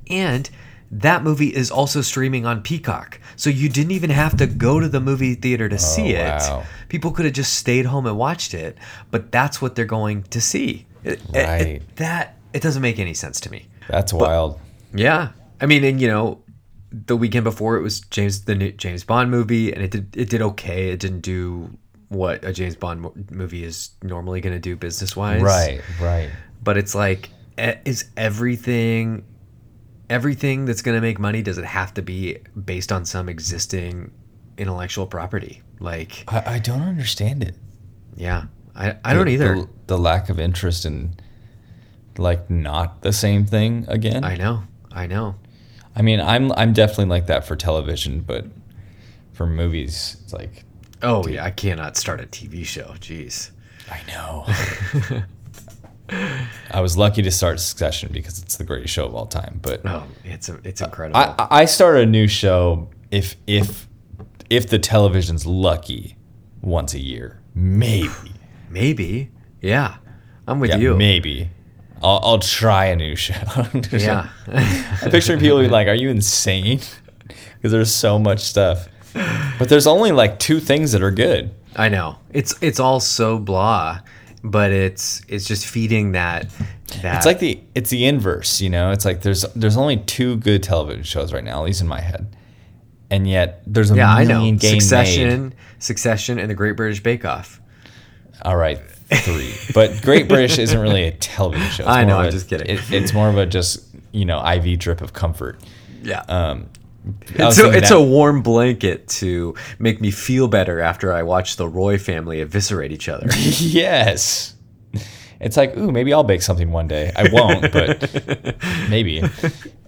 Speaker 1: And that movie is also streaming on Peacock. So you didn't even have to go to the movie theater to see oh, it.
Speaker 2: wow.
Speaker 1: People could have just stayed home and watched it. But that's what they're going to see. It- it- it-
Speaker 2: Right.
Speaker 1: that, it doesn't make any sense to me.
Speaker 2: That's wild.
Speaker 1: Yeah, I mean, and you know, the weekend before it was James the new James Bond movie, and it did it did okay. It didn't do what a James Bond movie is normally going to do business wise,
Speaker 2: Right, right.
Speaker 1: But it's like, is everything everything that's going to make money? Does it have to be based on some existing intellectual property? Like,
Speaker 2: I, I don't understand it.
Speaker 1: yeah, I I don't either.
Speaker 2: The, the lack of interest in like not the same thing again.
Speaker 1: I know, I know.
Speaker 2: I mean, I'm I'm definitely like that for television, but for movies, it's like
Speaker 1: Oh yeah, I cannot start a TV show. Jeez.
Speaker 2: I know. I was lucky to start Succession because it's the greatest show of all time. But
Speaker 1: Oh, it's a, it's incredible.
Speaker 2: I I start a new show if if if the television's lucky once a year, maybe.
Speaker 1: Maybe. Yeah. I'm with
Speaker 2: Yeah,
Speaker 1: you.
Speaker 2: maybe. I'll, I'll try a new show.
Speaker 1: Yeah.
Speaker 2: I'm picturing people being like, "Are you insane?" Because there's so much stuff, but there's only like two things that are good.
Speaker 1: I know. It's it's all so blah, but it's it's just feeding that that
Speaker 2: It's like the it's the inverse, you know. It's like there's there's only two good television shows right now, at least in my head, and yet there's a
Speaker 1: Yeah, I
Speaker 2: million
Speaker 1: know.
Speaker 2: game
Speaker 1: Succession,
Speaker 2: made.
Speaker 1: Succession and the Great British Bake Off.
Speaker 2: All right, three, but Great British isn't really a television show. It's
Speaker 1: I know, I'm
Speaker 2: a-
Speaker 1: just kidding.
Speaker 2: It, it's more of a just you know IV drip of comfort.
Speaker 1: Yeah.
Speaker 2: Um,
Speaker 1: it's a, it's a warm blanket to make me feel better after I watch the Roy family eviscerate each other.
Speaker 2: yes. It's like, ooh, maybe I'll bake something one day. I won't, but maybe.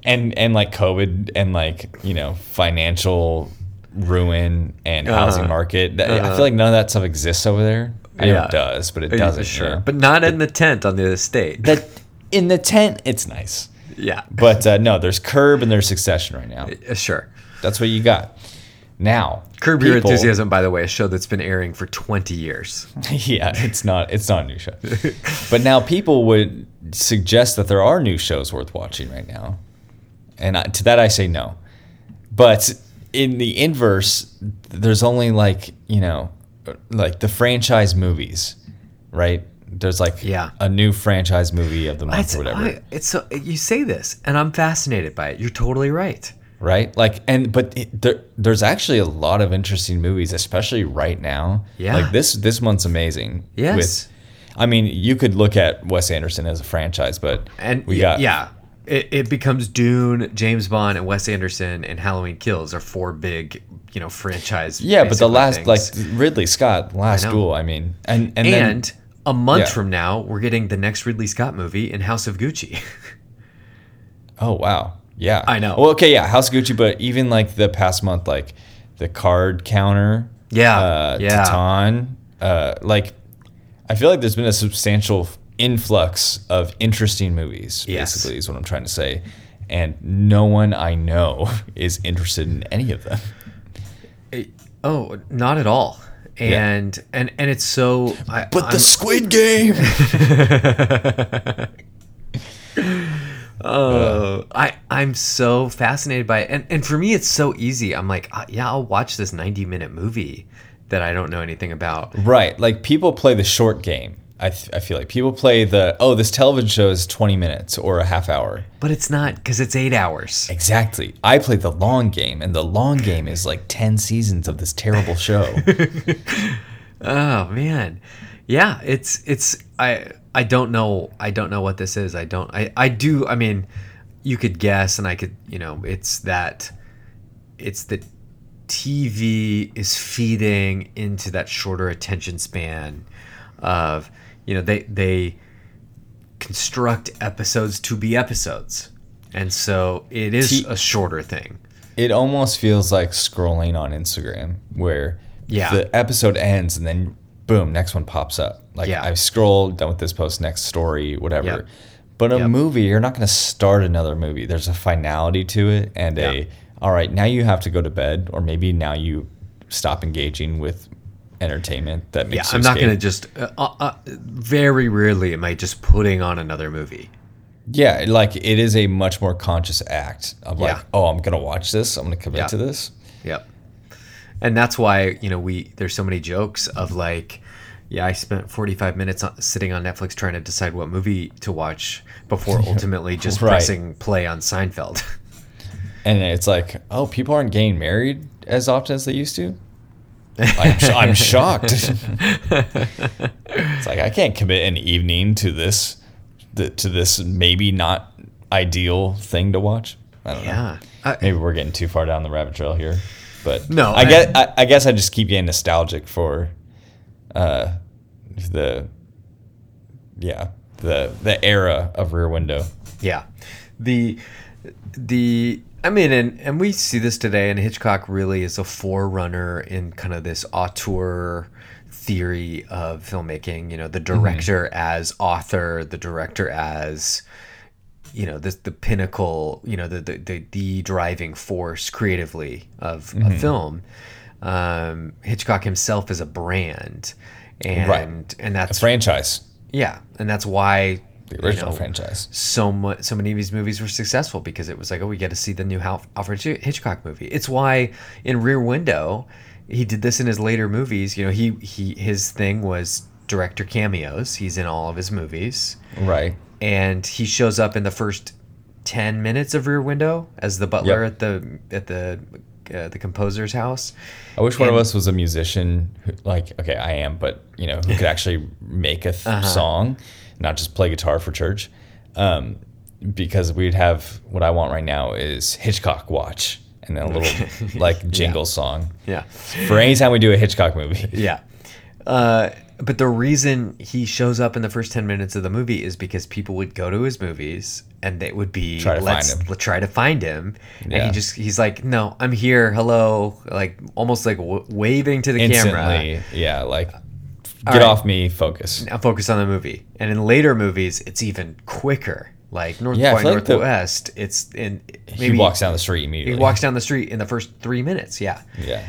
Speaker 2: And and like COVID and like, you know, financial ruin and housing
Speaker 1: Uh-huh.
Speaker 2: market. that- I feel like none of that stuff exists over there. I know it does, but it
Speaker 1: Yeah,
Speaker 2: doesn't.
Speaker 1: Sure.
Speaker 2: you know?
Speaker 1: But not in the tent on the estate.
Speaker 2: that in the tent, it's nice.
Speaker 1: Yeah.
Speaker 2: But uh, no, there's Curb and there's Succession right now.
Speaker 1: Uh, sure.
Speaker 2: That's what you got. Now,
Speaker 1: Curb Your Enthusiasm, by the way, a show that's been airing for 20 years.
Speaker 2: yeah, it's not it's not a new show. but now people would suggest that there are new shows worth watching right now. And I, to that I say no. But in the inverse, there's only like, you know, like the franchise movies, right? There's like
Speaker 1: Yeah.
Speaker 2: a new franchise movie of the month
Speaker 1: It's,
Speaker 2: or whatever.
Speaker 1: I, it's so, you say this, and I'm fascinated by it. You're totally right.
Speaker 2: right? Like, and but it, there, there's actually a lot of interesting movies, especially right now.
Speaker 1: Yeah.
Speaker 2: like this this month's amazing.
Speaker 1: Yes.
Speaker 2: With, I mean, you could look at Wes Anderson as a franchise, but
Speaker 1: And
Speaker 2: we got
Speaker 1: yeah, it, it becomes Dune, James Bond, and Wes Anderson, and Halloween Kills are four big, you know, franchise.
Speaker 2: yeah, but the last
Speaker 1: things.
Speaker 2: like Ridley Scott, Last
Speaker 1: I.
Speaker 2: Duel. I mean, and and,
Speaker 1: and,
Speaker 2: then
Speaker 1: a month
Speaker 2: yeah.
Speaker 1: from now, we're getting the next Ridley Scott movie in House of Gucci.
Speaker 2: oh wow, yeah,
Speaker 1: I know.
Speaker 2: Well, okay, yeah, House of Gucci, but even like the past month, like the card counter,
Speaker 1: Yeah,
Speaker 2: uh,
Speaker 1: yeah.
Speaker 2: Titane, uh, like I feel like there's been a substantial influx of interesting movies.
Speaker 1: Yes.
Speaker 2: Basically, is what I'm trying to say, and no one I know is interested in any of them.
Speaker 1: Oh, not at all. And and and it's so. I,
Speaker 2: But
Speaker 1: I'm-
Speaker 2: the Squid Game.
Speaker 1: Oh, I I'm so fascinated by it, and and for me it's so easy. I'm like, uh, yeah, I'll watch this 90 minute movie that I don't know anything about.
Speaker 2: right, like people play the short game. I, th- I feel like people play the oh this television show is 20 minutes or a half hour.
Speaker 1: But it's not because it's eight hours.
Speaker 2: Exactly. I play the long game, and the long game is like 10 seasons of this terrible show.
Speaker 1: Oh man, yeah, it's it's I I don't know I don't know what this is. I don't I I do. I mean, you could guess, and I could you know it's that it's that TV is feeding into that shorter attention span of you know they they construct episodes to be episodes, and so it is
Speaker 2: T-
Speaker 1: a shorter thing.
Speaker 2: it almost feels like scrolling on Instagram where
Speaker 1: Yeah.
Speaker 2: the episode ends and then boom, next one pops up. Like
Speaker 1: Yeah.
Speaker 2: I've scrolled, done with this post, next story, whatever.
Speaker 1: Yep.
Speaker 2: But a
Speaker 1: Yep.
Speaker 2: movie, you're not going to start another movie. There's a finality to it and
Speaker 1: Yeah.
Speaker 2: a all right, now you have to go to bed or maybe now you stop engaging with entertainment that makes Yeah,
Speaker 1: I'm not gonna just. Uh, uh, uh, very rarely am I just putting on another movie.
Speaker 2: Yeah, like it is a much more conscious act of like,
Speaker 1: Yeah.
Speaker 2: oh, I'm going to watch this. I'm going to commit
Speaker 1: Yeah.
Speaker 2: to this.
Speaker 1: Yep. And that's why you know we there's so many jokes of like, yeah, I spent 45 minutes on, sitting on Netflix trying to decide what movie to watch before ultimately just
Speaker 2: Right.
Speaker 1: pressing play on Seinfeld.
Speaker 2: And it's like, oh, people aren't getting married as often as they used to. I'm, sh- I'm shocked. it's like I can't commit an evening to this, th- to this maybe not ideal thing to watch. I don't know.
Speaker 1: yeah. I-
Speaker 2: Maybe we're getting too far down the rabbit trail here, but
Speaker 1: No,
Speaker 2: I,
Speaker 1: I-
Speaker 2: guess I, I guess I just keep getting nostalgic for, uh, the, yeah, the the era of Rear Window.
Speaker 1: Yeah. The the I mean and and we see this today and Hitchcock really is a forerunner in kind of this auteur theory of filmmaking, you know, the director as author, the director as you know, the the pinnacle, you know, the the the, the driving force creatively of a film. Um, Hitchcock himself is a brand. And
Speaker 2: Right.
Speaker 1: and that's a
Speaker 2: Franchise,
Speaker 1: yeah, and that's why
Speaker 2: the
Speaker 1: you
Speaker 2: original
Speaker 1: know,
Speaker 2: franchise.
Speaker 1: so much so many of these movies were successful because it was like oh we get to see the new alfred hitchcock movie it's why in rear window he did this in his later movies you know he he his thing was director cameos he's in all of his movies
Speaker 2: Right.
Speaker 1: and he shows up in the first 10 minutes of rear window as the butler
Speaker 2: Yep.
Speaker 1: at the at the uh, the composer's house
Speaker 2: I wish one of us was a musician. Who, like, okay, I am, but you know, who could actually make a th-
Speaker 1: Uh-huh.
Speaker 2: song, not just play guitar for church. Um, because we'd have what I want right now is Hitchcock watch and then a little like jingle song
Speaker 1: yeah
Speaker 2: for any time we do a Hitchcock movie.
Speaker 1: Yeah. Uh, but the reason he shows up in the first 10 minutes of the movie is because people would go to his movies and they would be
Speaker 2: Try to
Speaker 1: let's
Speaker 2: find him.
Speaker 1: try to find him and he just he's like no i'm here hello like almost like w- waving to the camera
Speaker 2: Instantly, yeah, like get
Speaker 1: right.
Speaker 2: off me, focus.
Speaker 1: now focus on the movie. And in later movies, it's even quicker. Like North
Speaker 2: Yeah,
Speaker 1: by
Speaker 2: like the-
Speaker 1: Northwest, it's in
Speaker 2: he walks down the street immediately.
Speaker 1: he walks down the street in the first three minutes. Yeah.
Speaker 2: Yeah.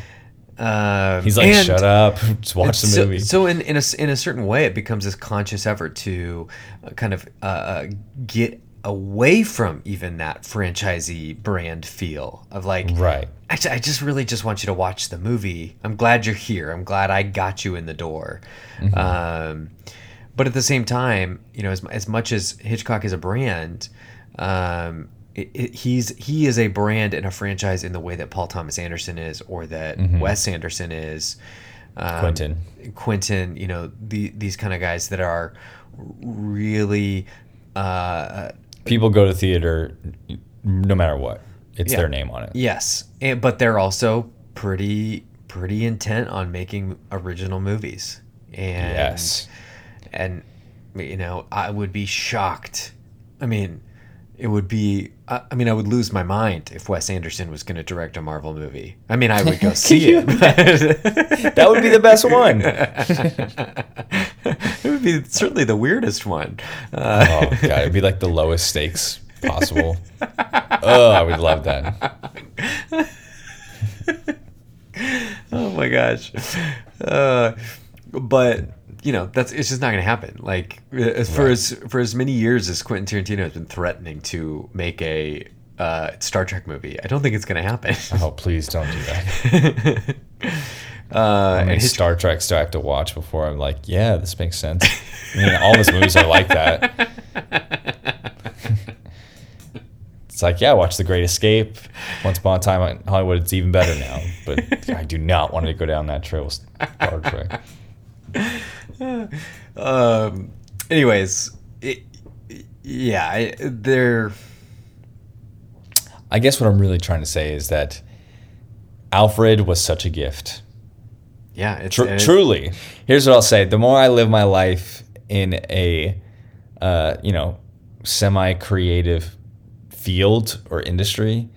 Speaker 1: Um,
Speaker 2: He's like,
Speaker 1: and-
Speaker 2: shut up, just watch the
Speaker 1: so,
Speaker 2: movie.
Speaker 1: So in in a, in a certain way, it becomes this conscious effort to uh, kind of uh, uh, get away from even that franchisee brand feel of like,
Speaker 2: right.
Speaker 1: actually, I just really just want you to watch the movie. I'm glad you're here. I'm glad I got you in the door.
Speaker 2: Mm-hmm.
Speaker 1: Um, but at the same time, you know, as, as much as Hitchcock is a brand, um, it, it, he's he is a brand and a franchise in the way that Paul Thomas Anderson is, or that Wes Anderson is. Um,
Speaker 2: Mm-hmm. Quentin.
Speaker 1: Quentin, you know, the, these kind of guys that are really, uh,
Speaker 2: People go to theater no matter what. It's
Speaker 1: Yeah.
Speaker 2: their name on it.
Speaker 1: yes, and, but they're also pretty pretty intent on making original movies. And
Speaker 2: Yes.
Speaker 1: and you know i would be shocked i mean it would be i I mean i would lose my mind if wes anderson was going to direct a marvel movie i mean i would go see it but
Speaker 2: That would be the best one.
Speaker 1: it would be certainly the weirdest one uh,
Speaker 2: Oh god, it'd be like the lowest stakes possible. oh, I would love that.
Speaker 1: oh my gosh uh, but you know that's it's just not going to happen like as for as for as many years as quentin tarantino has been threatening to make a uh, star trek movie i don't think it's going to happen
Speaker 2: Oh, please don't do that.
Speaker 1: uh,
Speaker 2: How
Speaker 1: and
Speaker 2: many
Speaker 1: his-
Speaker 2: Star Treks do I have to watch before I'm like, yeah, this makes sense? I mean, all his movies are like that. It's like, yeah, watch The Great Escape. Once upon a time in Hollywood, it's even better now. But I do not want to go down that trail with Star Trek.
Speaker 1: um anyways it, yeah I, they're
Speaker 2: I guess what I'm really trying to say is that Alfred was such a gift.
Speaker 1: yeah it's,
Speaker 2: Tr-
Speaker 1: and it-
Speaker 2: truly. Here's what I'll say: the more I live my life in a, uh, you know, semi-creative field or industry,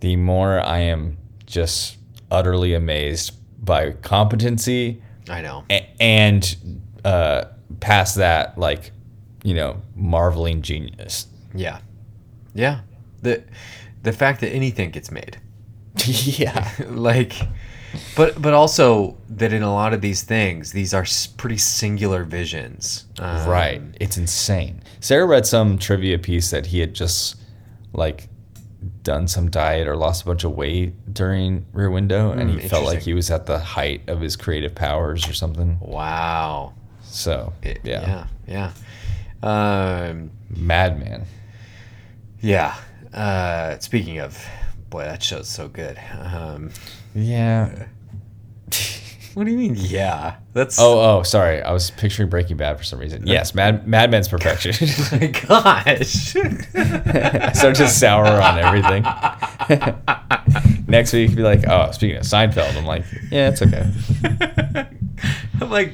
Speaker 2: the more I am just utterly amazed by competency
Speaker 1: i know
Speaker 2: a- and uh, past that, like, you know, marveling genius.
Speaker 1: yeah yeah the the fact that anything gets made
Speaker 2: yeah.
Speaker 1: like but but also that in a lot of these things these are pretty singular visions um,
Speaker 2: Right. It's insane. Sarah read some trivia piece that he had just like done some diet or lost a bunch of weight during Rear Window and
Speaker 1: Hmm,
Speaker 2: he felt like he was at the height of his creative powers or something.
Speaker 1: wow
Speaker 2: So,
Speaker 1: It-
Speaker 2: yeah.
Speaker 1: yeah yeah um
Speaker 2: Mad Men.
Speaker 1: yeah uh speaking of boy that show's so good um
Speaker 2: Yeah.
Speaker 1: what do you mean yeah that's
Speaker 2: Oh, oh, sorry. I was picturing Breaking Bad for some reason. Yes, Mad Madman's perfection.
Speaker 1: my gosh
Speaker 2: I started to sour on everything. Next week, be like, oh, speaking of Seinfeld, I'm like, yeah, it's okay.
Speaker 1: I'm like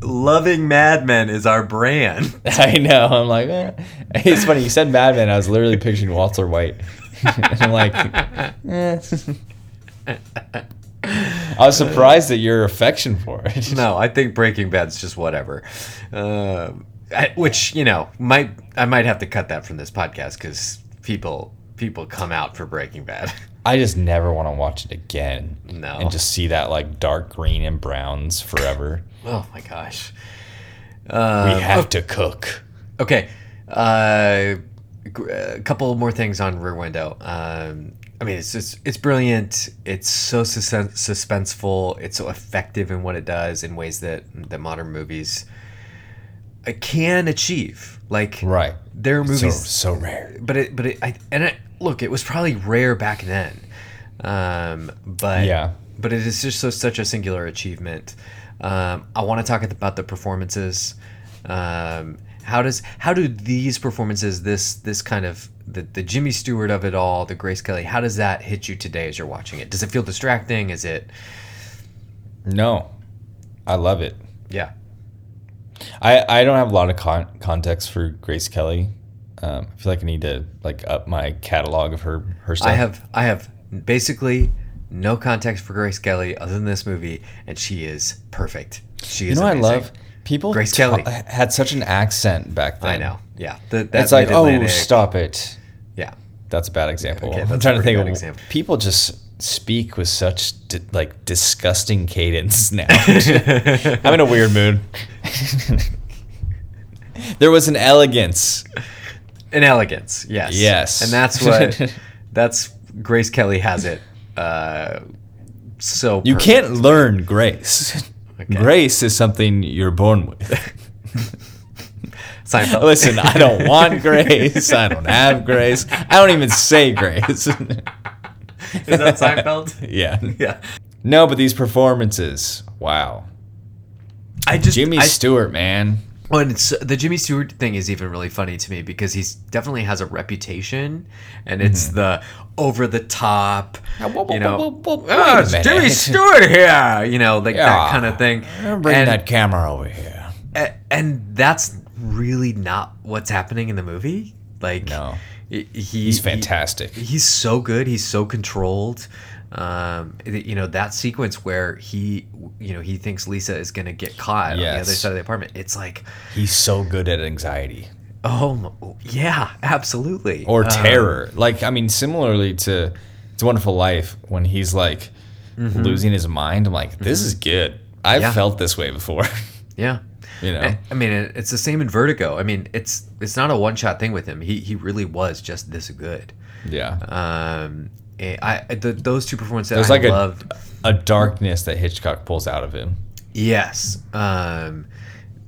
Speaker 1: loving Mad Men is our brand.
Speaker 2: I know. I'm like, eh. it's funny. You said Mad Men. I was literally picturing Walter White. and I'm like, eh. I was surprised at your affection for it.
Speaker 1: No, I think Breaking Bad's just whatever. Um, I, which you know might I might have to cut that from this podcast because people people come out for Breaking Bad.
Speaker 2: I just never want to watch it again.
Speaker 1: No.
Speaker 2: And just see that like dark green and browns forever.
Speaker 1: oh my gosh. Uh,
Speaker 2: we have to cook.
Speaker 1: Okay. Uh, a couple more things on Rear Window. Um, I mean, it's just it's brilliant. It's so sus- suspenseful. It's so effective in what it does in ways that that modern movies uh, can achieve. Like
Speaker 2: Right.
Speaker 1: there are movies,
Speaker 2: so rare.
Speaker 1: but it but it I, and it, look, it was probably rare back then. Um, but
Speaker 2: Yeah.
Speaker 1: but it is just so, such a singular achievement. Um, I want to talk about the performances. Um, how does how do these performances, this this kind of the, the Jimmy Stewart of it all, the Grace Kelly, how does that hit you today as you're watching it? Does it feel distracting? Is it
Speaker 2: No. I love it.
Speaker 1: yeah
Speaker 2: I, I don't have a lot of con- context for Grace Kelly. Um, I feel like I need to like up my catalog of her her stuff.
Speaker 1: I have I have basically no context for Grace Kelly other than this movie, and she is perfect. She is.
Speaker 2: You know what I love? People
Speaker 1: Grace
Speaker 2: ta-
Speaker 1: Kelly.
Speaker 2: had such an accent back then.
Speaker 1: I know. Yeah. The, that
Speaker 2: It's like, oh, stop it.
Speaker 1: Yeah.
Speaker 2: That's a bad example.
Speaker 1: Okay,
Speaker 2: I'm trying to think of
Speaker 1: example.
Speaker 2: people just speak with such di- like disgusting cadence now. I'm in a weird mood. there was an elegance.
Speaker 1: An elegance. Yes.
Speaker 2: Yes.
Speaker 1: And that's what. that's Grace Kelly has it. Uh, so
Speaker 2: You
Speaker 1: perfect.
Speaker 2: can't learn grace.
Speaker 1: Okay.
Speaker 2: Grace is something you're born with.
Speaker 1: Seinfeld.
Speaker 2: Listen, I don't want grace. I don't have grace. I don't even say grace.
Speaker 1: Is that Seinfeld?
Speaker 2: yeah.
Speaker 1: yeah.
Speaker 2: No, but these performances, wow.
Speaker 1: I just
Speaker 2: Jimmy
Speaker 1: I,
Speaker 2: Stewart, man.
Speaker 1: Oh, and it's, the Jimmy Stewart thing is even really funny to me because he's definitely has a reputation, and it's
Speaker 2: Mm-hmm.
Speaker 1: the over the top,
Speaker 2: whoa, whoa,
Speaker 1: you know,
Speaker 2: whoa,
Speaker 1: "Oh, it's. Jimmy Stewart here, you know, like that kind of thing.
Speaker 2: Bring
Speaker 1: and,
Speaker 2: that camera over here.
Speaker 1: a- and that's really not what's happening in the movie. Like,
Speaker 2: No.
Speaker 1: he-
Speaker 2: He's fantastic.
Speaker 1: He, he's so good. He's so controlled. Um, you know that sequence where he, you know, he thinks Lisa is gonna get caught on the other side of the apartment. It's like,
Speaker 2: He's so good at anxiety
Speaker 1: oh yeah, absolutely.
Speaker 2: or
Speaker 1: Um,
Speaker 2: terror. like, I mean, similarly to It's a Wonderful Life, when he's like losing his mind, I'm like, this is good. I've
Speaker 1: Mm-hmm. Yeah.
Speaker 2: felt this way before.
Speaker 1: yeah.
Speaker 2: you know?
Speaker 1: I, I mean, it's the same in Vertigo. I mean, it's it's not a one shot thing with him. He he really was just this good.
Speaker 2: yeah.
Speaker 1: Um, eh, I I- the, those two performances
Speaker 2: There's
Speaker 1: I
Speaker 2: like a,
Speaker 1: loved.
Speaker 2: a darkness that Hitchcock pulls out of him.
Speaker 1: Yes. Um,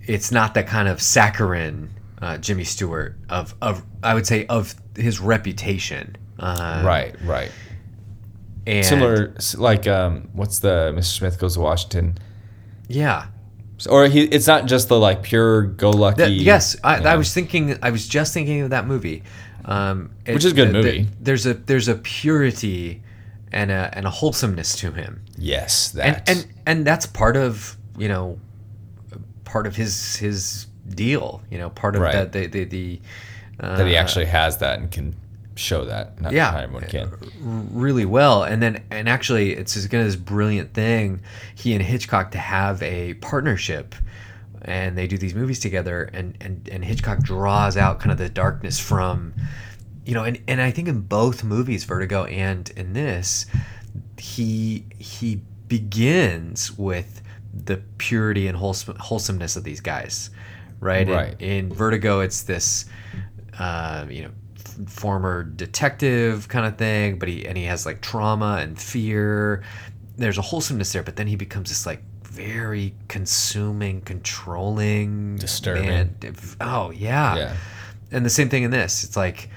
Speaker 1: it's not that kind of saccharine uh, Jimmy Stewart of of I would say of his reputation. Um,
Speaker 2: right, right.
Speaker 1: And
Speaker 2: Similar, like, um, what's the Mr. Smith Goes to Washington?
Speaker 1: Yeah.
Speaker 2: Or he, it's not just the like pure go lucky.
Speaker 1: Yes, I. I was thinking. I was just thinking of that movie, um,
Speaker 2: Which is a good
Speaker 1: the- the-
Speaker 2: movie.
Speaker 1: there's a there's a purity and a and a wholesomeness to him,
Speaker 2: Yes,
Speaker 1: and
Speaker 2: that.
Speaker 1: and and that's part of you know, part of his his deal. You know, part of
Speaker 2: Right.
Speaker 1: that the the, the uh,
Speaker 2: that he actually has that and can show that. Not,
Speaker 1: yeah,
Speaker 2: everyone can.
Speaker 1: really well. And then, and actually, it's just kind of this brilliant thing. He and Hitchcock to have a partnership, and they do these movies together. And and and Hitchcock draws out kind of the darkness from, you know, and and I think in both movies, Vertigo and in this, he he begins with the purity and wholesome, wholesomeness of these guys, right? In-
Speaker 2: Right.
Speaker 1: in Vertigo, it's this, uh, you know, former detective kind of thing, but he and he has like trauma and fear. There's a wholesomeness there, but then he becomes this like very consuming, controlling,
Speaker 2: Disturbing.
Speaker 1: man. Oh yeah.
Speaker 2: Yeah.
Speaker 1: And the same thing in this. It's like,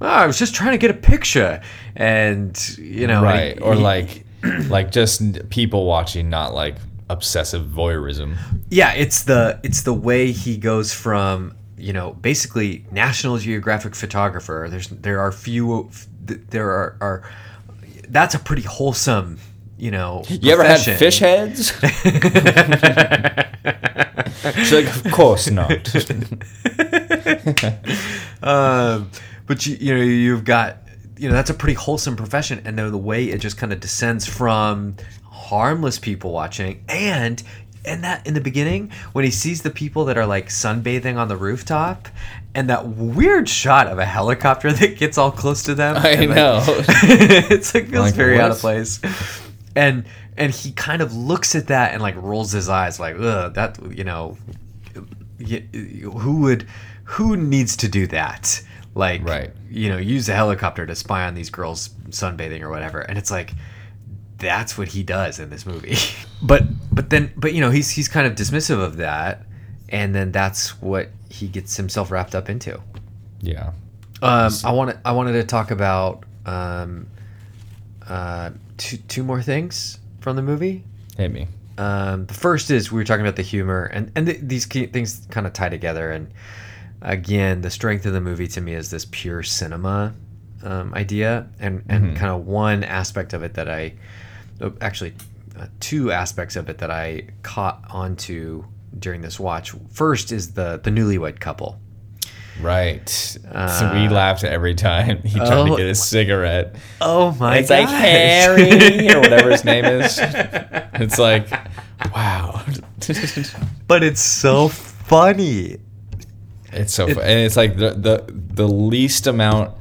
Speaker 1: oh, I was just trying to get a picture, and you know,
Speaker 2: right.
Speaker 1: he-
Speaker 2: or
Speaker 1: he-
Speaker 2: like, like just people watching, not like obsessive voyeurism.
Speaker 1: yeah it's the it's the way he goes from you know basically national geographic photographer there's there are few there are, are that's a pretty wholesome you know
Speaker 2: You ever had fish heads? She's like, of course not.
Speaker 1: um, but you, you know you've got you know that's a pretty wholesome profession and then the way it just kind of descends from harmless people watching and and that in the beginning when he sees the people that are like sunbathing on the rooftop and that weird shot of a helicopter that gets all close to them
Speaker 2: I
Speaker 1: and, like,
Speaker 2: know.
Speaker 1: it's like feels
Speaker 2: Like,
Speaker 1: very out of place and and he kind of looks at that and like rolls his eyes like ugh that you know who would who needs to do that? Like
Speaker 2: Right.
Speaker 1: you know use a helicopter to spy on these girls sunbathing or whatever. And it's like that's what he does in this movie. But but then but you know he's he's kind of dismissive of that. And then that's what he gets himself wrapped up into.
Speaker 2: Yeah.
Speaker 1: um, I wanted I wanted to talk about um, uh, two two more things from the movie.
Speaker 2: Hit me.
Speaker 1: Um, the first is we were talking about the humor, and and th- these key things kind of tie together. And again, the strength of the movie to me is this pure cinema um, idea, and and kind of one aspect of it that I oh, actually uh, two aspects of it that I caught onto during this watch. First is the the newlywed couple.
Speaker 2: Right. so we laughed every time he tried
Speaker 1: oh.
Speaker 2: to get a cigarette.
Speaker 1: Oh my! God.
Speaker 2: It's like. Harry or whatever his name is. It's like, wow.
Speaker 1: but it's so funny.
Speaker 2: It's so fu- and it's like the the the least amount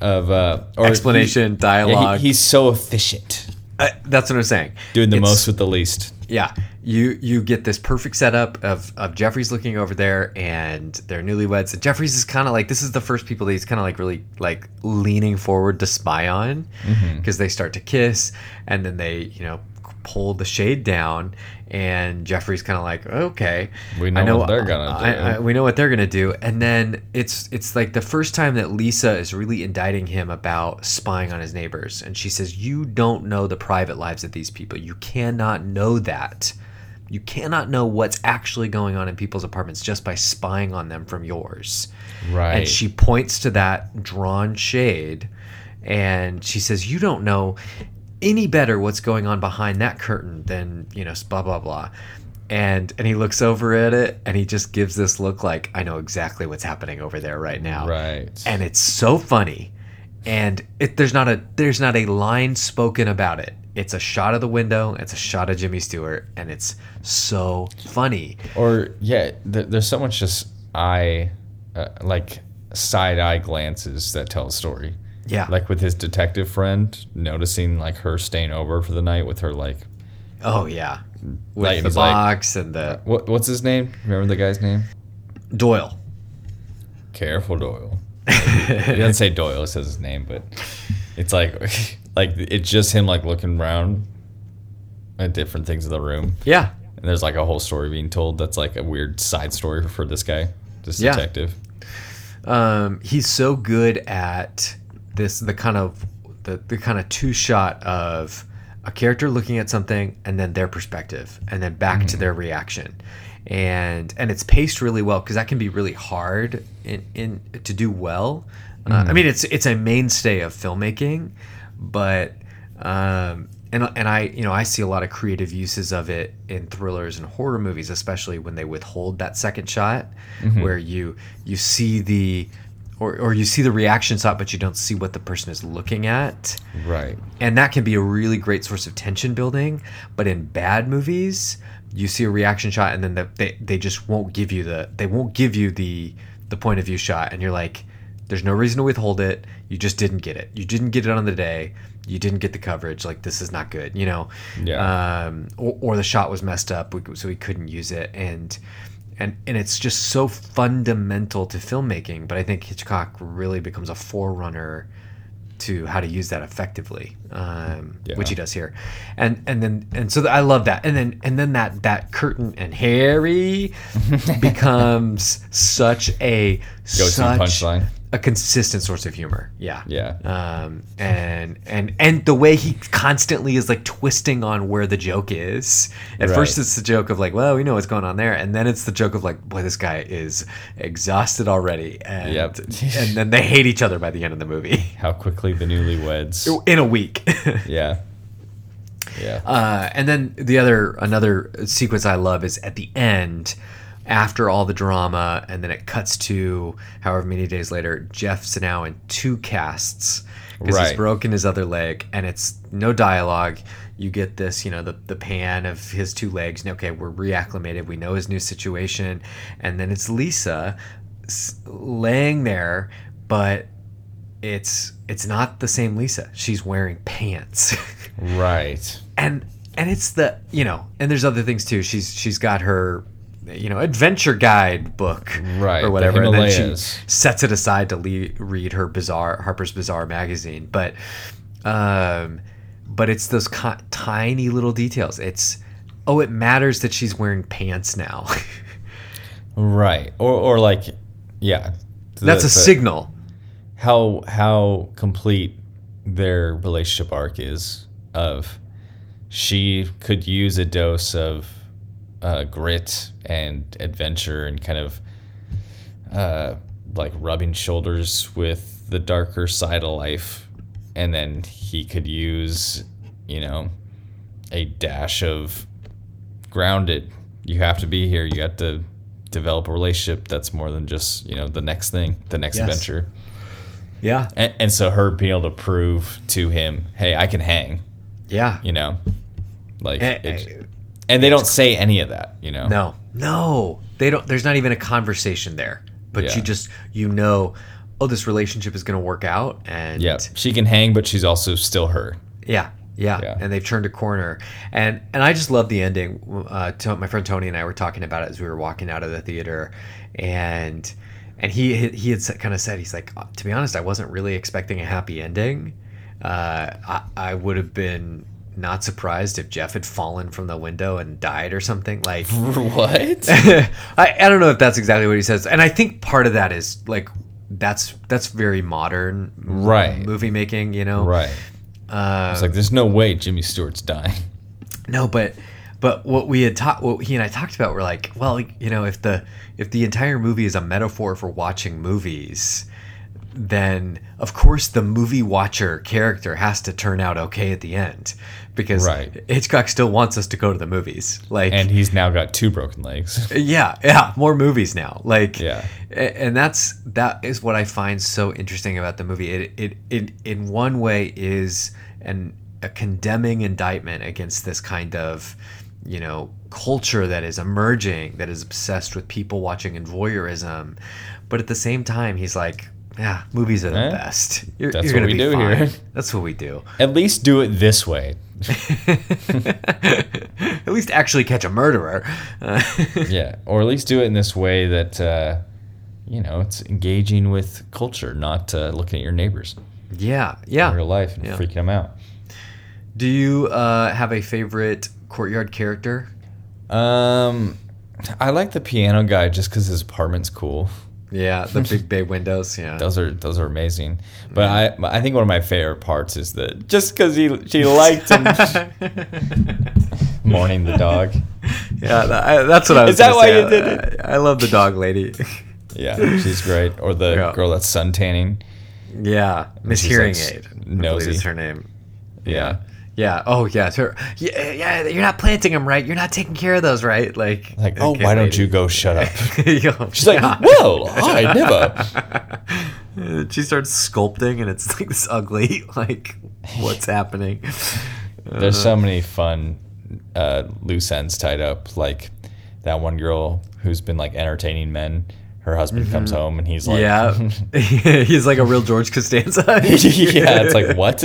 Speaker 2: of uh or
Speaker 1: Explanation,
Speaker 2: he-
Speaker 1: dialogue.
Speaker 2: Yeah, he, he's so efficient,
Speaker 1: Uh, that's what I'm saying.
Speaker 2: doing the
Speaker 1: It's-
Speaker 2: most with the least.
Speaker 1: Yeah, you you get this perfect setup of of Jefferies looking over there, and they're newlyweds. And Jefferies is kind of like this is the first people that he's kind of like really like leaning forward to spy on,
Speaker 2: Mm-hmm.
Speaker 1: because they start to kiss, and then they you know pull the shade down, and Jefferies kind of like okay,
Speaker 2: We know what they're gonna
Speaker 1: I-
Speaker 2: do.
Speaker 1: I- we know what they're gonna do, and then it's it's like the first time that Lisa is really indicting him about spying on his neighbors, and she says, "You don't know the private lives of these people. You cannot know that. You cannot know what's actually going on in people's apartments just by spying on them from yours."
Speaker 2: Right.
Speaker 1: And she points to that drawn shade, and she says, "You don't know any better what's going on behind that curtain than you know blah blah blah." And and he looks over at it, and he just gives this look like I know exactly what's happening over there right now.
Speaker 2: Right.
Speaker 1: And it's so funny, and it, there's not a there's not a line spoken about it. It's a shot of the window. It's a shot of Jimmy Stewart, and it's so funny.
Speaker 2: or yeah, th- there's so much just eye, uh, like side eye glances that tell a story.
Speaker 1: Yeah.
Speaker 2: Like with his detective friend noticing like her staying over for the night with her like
Speaker 1: oh yeah, with
Speaker 2: Like,
Speaker 1: the
Speaker 2: he's like-
Speaker 1: box and the
Speaker 2: what what's his name? Remember the guy's name?
Speaker 1: Doyle.
Speaker 2: Careful Doyle. he doesn't say Doyle, he says his name, but it's like like it's just him like looking around at different things in the room.
Speaker 1: Yeah,
Speaker 2: And there's like a whole story being told that's like a weird side story for this guy, this
Speaker 1: Yeah.
Speaker 2: detective.
Speaker 1: um, he's so good at this the kind of the, the kind of two shot of a character looking at something and then their perspective and then back to their reaction and and it's paced really well because that can be really hard in, in to do well uh, i mean it's it's a mainstay of filmmaking but um and, and I you know I see a lot of creative uses of it in thrillers and horror movies especially when they withhold that second shot where you you see the or, or you see the reaction shot but you don't see what the person is looking at
Speaker 2: Right.
Speaker 1: and that can be a really great source of tension building but in bad movies you see a reaction shot and then the, they, they just won't give you the they won't give you the the point of view shot and you're like there's no reason to withhold it. You just didn't get it. You didn't get it on the day. You didn't get the coverage. Like this is not good you know?
Speaker 2: Yeah.
Speaker 1: um, or, or the shot was messed up. So we couldn't use it. And and and it's just so fundamental to filmmaking but i think hitchcock really becomes a forerunner to how to use that effectively um,
Speaker 2: Yeah.
Speaker 1: which he does here. And and then and so i love that. And then and then that that curtain and harry becomes such a
Speaker 2: Go-to
Speaker 1: such
Speaker 2: punchline.
Speaker 1: A consistent source of humor yeah
Speaker 2: Yeah.
Speaker 1: um, and and and the way he constantly is like twisting on where the joke is. At
Speaker 2: Right.
Speaker 1: first, it's the joke of like, well, we know what's going on there, and then it's the joke of like, boy, this guy is exhausted already, and
Speaker 2: Yep.
Speaker 1: and then they hate each other by the end of the movie
Speaker 2: How quickly the newlyweds.
Speaker 1: in a week.
Speaker 2: Yeah. Yeah.
Speaker 1: Uh, and then the other another sequence I love is at the end, after all the drama, and then it cuts to however many days later. Jeff's now in two casts because he's broken his other leg, and it's no dialogue. You get this, you know, the the pan of his two legs. And okay, we're reacclimated. We know his new situation, and then it's Lisa laying there, but it's it's not the same Lisa. She's wearing pants.
Speaker 2: right.
Speaker 1: and and it's the you know and there's other things too she's she's got her you know adventure guide book
Speaker 2: Right,
Speaker 1: or whatever. And then she sets it aside to le- read her bizarre Harper's Bazaar magazine. But um but it's those co- tiny little details. It's oh it matters that she's wearing pants now.
Speaker 2: Right. Or or like yeah. The-
Speaker 1: that's a
Speaker 2: the-
Speaker 1: signal.
Speaker 2: How how complete their relationship arc is of she could use a dose of uh, grit and adventure and kind of uh, like rubbing shoulders with the darker side of life. And then he could use you know a dash of grounded. You have to be here. You have to develop a relationship that's more than just you know the next thing the next
Speaker 1: Yes.
Speaker 2: adventure.
Speaker 1: Yeah.
Speaker 2: And, and so her being able to prove to him, hey, I can hang,
Speaker 1: yeah.
Speaker 2: You know, like
Speaker 1: Eh,
Speaker 2: it,
Speaker 1: eh,
Speaker 2: and they don't say any of that. You know.
Speaker 1: No, no, they don't. There's not even a conversation there. But
Speaker 2: Yeah.
Speaker 1: you just you know, oh, this relationship is going to work out, and
Speaker 2: Yeah, she can hang, but she's also still her.
Speaker 1: yeah, yeah,
Speaker 2: Yeah.
Speaker 1: and they've turned a corner, and and I just love the ending. Uh, to, my friend Tony and I were talking about it as we were walking out of the theater, and and he he had kind of said he's like, "Uh, to be honest, I wasn't really expecting a happy ending. Uh, I I would have been. Not surprised if Jeff had fallen from the window and died or something. Like,
Speaker 2: what?
Speaker 1: I, I don't know if that's exactly what he says, and I think part of that is like that's that's very modern
Speaker 2: Right.
Speaker 1: movie making, you know.
Speaker 2: right.
Speaker 1: Uh,
Speaker 2: It's like there's no way Jimmy Stewart's dying.
Speaker 1: no, but but what we had talked, what he and I talked about, were like, well, you know, if the if the entire movie is a metaphor for watching movies, then of course the movie watcher character has to turn out okay at the end because
Speaker 2: Right.
Speaker 1: Hitchcock still wants us to go to the movies, like
Speaker 2: And he's now got two broken legs.
Speaker 1: yeah yeah more movies now like
Speaker 2: Yeah.
Speaker 1: and that's that is what i find so interesting about the movie it it, it in one way is an a condemning indictment against this kind of you know culture that is emerging that is obsessed with people watching and voyeurism but at the same time he's like yeah movies are the
Speaker 2: Eh,
Speaker 1: best you're,
Speaker 2: that's
Speaker 1: you're
Speaker 2: what we do
Speaker 1: fine.
Speaker 2: here.
Speaker 1: that's what we do
Speaker 2: At least do it this way.
Speaker 1: at least actually catch a murderer Uh,
Speaker 2: Yeah. Or at least do it in this way that, uh, you know, it's engaging with culture, not uh, looking at your neighbors
Speaker 1: yeah yeah
Speaker 2: in real life and
Speaker 1: Yeah.
Speaker 2: freaking them out.
Speaker 1: Do you uh, have a favorite courtyard character?
Speaker 2: Um, I like the piano guy just because his apartment's cool.
Speaker 1: Yeah, the big bay windows. Yeah.
Speaker 2: Those are those are amazing. But mm. I I think one of my favorite parts is that just because he she liked him mourning the dog.
Speaker 1: Yeah, that, I, that's what I was.
Speaker 2: Is that why
Speaker 1: say.
Speaker 2: you did
Speaker 1: I, I love the dog lady.
Speaker 2: Yeah, she's great. Or the
Speaker 1: Yeah.
Speaker 2: girl that's sun tanning.
Speaker 1: yeah, Miss Hearing
Speaker 2: like,
Speaker 1: Aid. I
Speaker 2: nosy.
Speaker 1: is her name.
Speaker 2: Yeah.
Speaker 1: Yeah. Oh, yeah. her. Yeah, yeah. You're not planting them right. You're not taking care of those right. Like.
Speaker 2: Like, oh, why don't you go shut up?
Speaker 1: Yo,
Speaker 2: She's like,
Speaker 1: yeah.
Speaker 2: well, I never.
Speaker 1: She starts sculpting, and it's like this ugly. Like, what's happening?
Speaker 2: There's so many fun uh, loose ends tied up. Like that one girl who's been like entertaining men. Her husband comes home and he's like,
Speaker 1: yeah, he's like a real George Costanza.
Speaker 2: yeah, it's like what?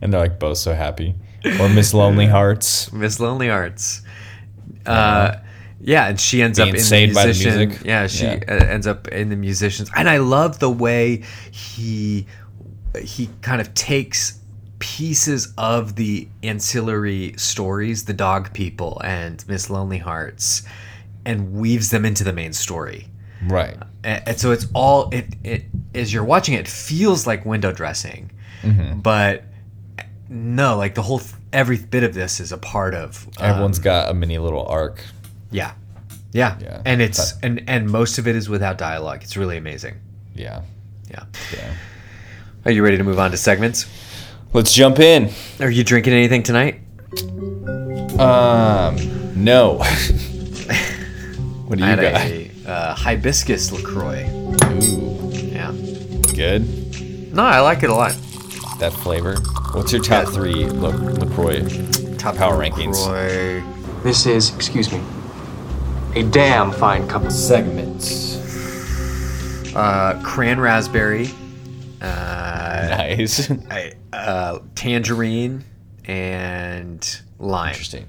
Speaker 2: and they're like both so happy. Or Miss Lonely Hearts.
Speaker 1: Miss Lonely Arts. Uh, yeah, and she ends up in the
Speaker 2: the
Speaker 1: musician.
Speaker 2: music.
Speaker 1: Yeah, she
Speaker 2: Yeah.
Speaker 1: uh, ends up in the musicians, and I love the way he he kind of takes pieces of the ancillary stories, the dog people and Miss Lonely Hearts, and weaves them into the main story.
Speaker 2: Right.
Speaker 1: and, and so it's all it, it as you're watching it, it feels like window dressing
Speaker 2: Mm-hmm.
Speaker 1: but no like the whole every bit of this is a part of um,
Speaker 2: Everyone's got a mini little arc.
Speaker 1: yeah yeah,
Speaker 2: Yeah.
Speaker 1: and it's and and most of it is without dialogue it's really amazing
Speaker 2: Yeah.
Speaker 1: yeah
Speaker 2: Yeah.
Speaker 1: are you ready to move on to segments
Speaker 2: Let's jump in.
Speaker 1: are you drinking anything tonight
Speaker 2: Um, no. what do
Speaker 1: i
Speaker 2: you
Speaker 1: had
Speaker 2: got?
Speaker 1: a uh, hibiscus lacroix
Speaker 2: Ooh,
Speaker 1: yeah
Speaker 2: good.
Speaker 1: no i like it a lot
Speaker 2: That flavor. What's your top
Speaker 1: Yeah.
Speaker 2: three La- Lacroix?
Speaker 1: top
Speaker 2: Power rankings.
Speaker 1: LaCroix.
Speaker 3: This is, excuse me, a damn fine cup of
Speaker 2: Segments.
Speaker 1: uh cran raspberry uh
Speaker 2: Nice.
Speaker 1: I, uh, tangerine and lime.
Speaker 2: Interesting.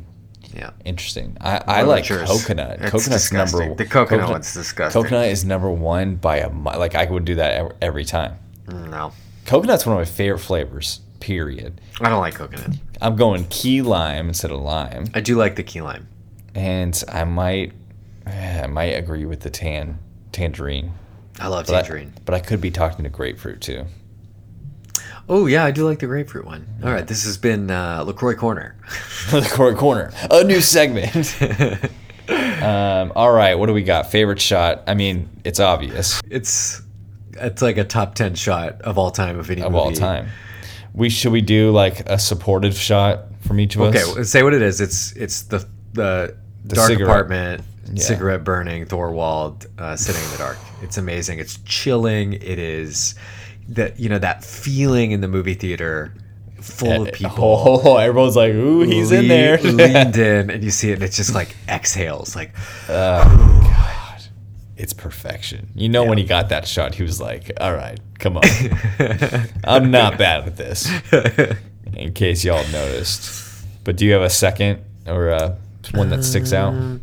Speaker 1: Yeah.
Speaker 2: Interesting. I, I like coconut.
Speaker 1: It's
Speaker 2: Coconut's number one.
Speaker 1: The coconut one's disgusting.
Speaker 2: Coconut is number one by a like I would do that every time.
Speaker 1: No,
Speaker 2: Coconut's one of my favorite flavors. Period.
Speaker 1: I don't like coconut.
Speaker 2: I'm going key lime instead of lime,
Speaker 1: I do like the key lime.
Speaker 2: and I might eh, I might agree with the tan tangerine.
Speaker 1: I love
Speaker 2: But I-
Speaker 1: tangerine.
Speaker 2: but I could be talking to grapefruit too.
Speaker 1: Oh yeah, I do like the grapefruit one. All right, this has been uh, Lacroix Corner.
Speaker 2: the corner, corner, a new segment. um, all right, what do we got? Favorite shot? I mean, it's obvious
Speaker 1: it's it's like a top ten shot of all time of any
Speaker 2: of
Speaker 1: movie.
Speaker 2: all time. We should we do like a supportive shot from each of
Speaker 1: Okay,
Speaker 2: us?
Speaker 1: well, say what it is. It's it's the the, dark
Speaker 2: cigarette.
Speaker 1: apartment,
Speaker 2: Yeah.
Speaker 1: cigarette burning, Thorwald uh, sitting in the dark. It's amazing. It's chilling. It is that you know that feeling in the movie theater full of eh, eh, people.
Speaker 2: Oh, everyone's like, "Ooh, he's in there."
Speaker 1: leaned in, and you see it, and it's just like exhales, like oh, God,
Speaker 2: it's perfection. You know, when he got that shot, he was like, "All right, come on, I'm not bad with this." In case y'all noticed, but do you have a second or uh, one that sticks out?
Speaker 1: Uh,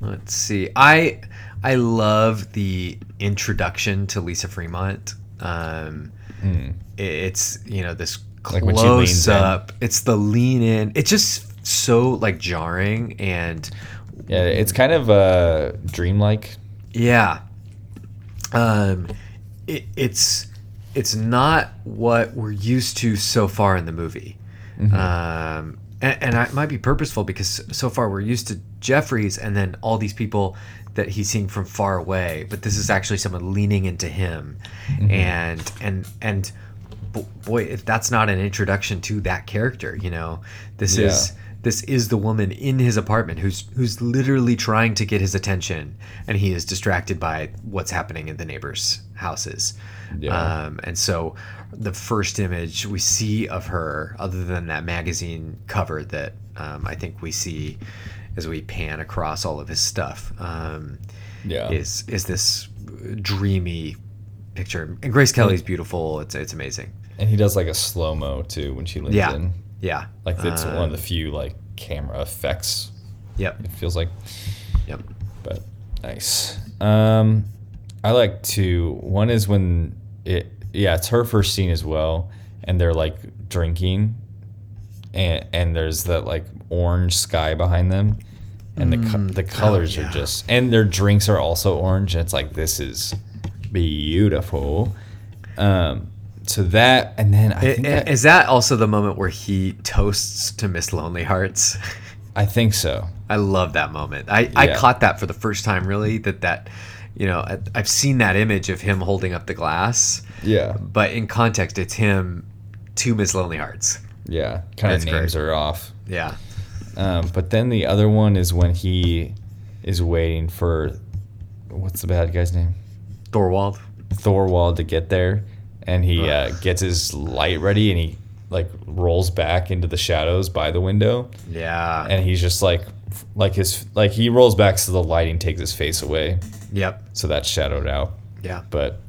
Speaker 1: let's see. I I love the introduction to Lisa Fremont. Um, i- It's you know this.
Speaker 2: Like when she leans
Speaker 1: close
Speaker 2: in.
Speaker 1: up. It's the lean in. It's just so like jarring and
Speaker 2: Yeah, it's kind of uh, dreamlike.
Speaker 1: yeah. Um, it, it's it's not what we're used to so far in the movie. Um, and, and it might be purposeful because so far we're used to Jefferies and then all these people that he's seeing from far away, but this is actually someone leaning into him, and and and boy, if that's not an introduction to that character, you know, this is this is the woman in his apartment who's who's literally trying to get his attention, and he is distracted by what's happening in the neighbors' houses.
Speaker 2: Yeah.
Speaker 1: Um, and so, the first image we see of her, other than that magazine cover that um, I think we see as we pan across all of his stuff, um,
Speaker 2: Yeah.
Speaker 1: is is this dreamy picture. And Grace Kelly's beautiful. It's it's amazing.
Speaker 2: And he does like a slow mo too when she leans
Speaker 1: Yeah.
Speaker 2: in.
Speaker 1: Yeah.
Speaker 2: Like it's one
Speaker 1: Um,
Speaker 2: of the few like camera effects.
Speaker 1: Yep.
Speaker 2: It feels like,
Speaker 1: Yep.
Speaker 2: but nice. Um, I like two. One is when it. Yeah, it's her first scene as well, and they're like drinking, and and there's that like orange sky behind them, and the co- the colors
Speaker 1: Mm. Oh, yeah.
Speaker 2: are just and their drinks are also orange. And it's like this is beautiful. Um, so that and then I
Speaker 1: I-
Speaker 2: think that-
Speaker 1: Is that also the moment where he toasts to Miss Lonely Hearts?
Speaker 2: I think so.
Speaker 1: I love that moment. I, I caught that for the first time, really. That that, you know, I, I've seen that image of him holding up the glass,
Speaker 2: Yeah.
Speaker 1: but in context, it's him to Miss Lonely Hearts.
Speaker 2: Yeah. Kind of names
Speaker 1: great.
Speaker 2: are off.
Speaker 1: Yeah,
Speaker 2: Um, but then the other one is when he is waiting for what's the bad guy's name?
Speaker 1: Thorwald.
Speaker 2: Thorwald to get there, and he uh, gets his light ready, and he like rolls back into the shadows by the window,
Speaker 1: Yeah.
Speaker 2: and he's just like, like his like he rolls back so the lighting takes his face away,
Speaker 1: yep.
Speaker 2: so that's shadowed out.
Speaker 1: Yeah.
Speaker 2: But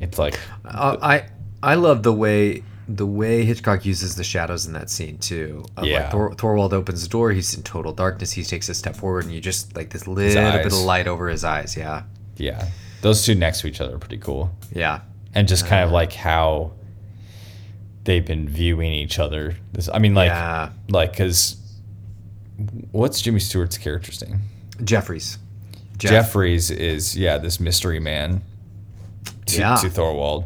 Speaker 2: it's like
Speaker 1: Uh, I I love the way the way Hitchcock uses the shadows in that scene too. Of,
Speaker 2: Yeah.
Speaker 1: Like Thor, Thorwald opens the door. He's in total darkness. He takes a step forward, and you just like this little bit of light over his eyes. Yeah.
Speaker 2: yeah, those two next to each other are pretty cool.
Speaker 1: Yeah.
Speaker 2: and just kind of
Speaker 1: Uh.
Speaker 2: like how they've been viewing each other. This, I mean, like,
Speaker 1: Yeah.
Speaker 2: like because what's Jimmy Stewart's character's name?
Speaker 1: Jefferies. Jeff.
Speaker 2: Jefferies is yeah this mystery man to,
Speaker 1: Yeah.
Speaker 2: to Thorwald.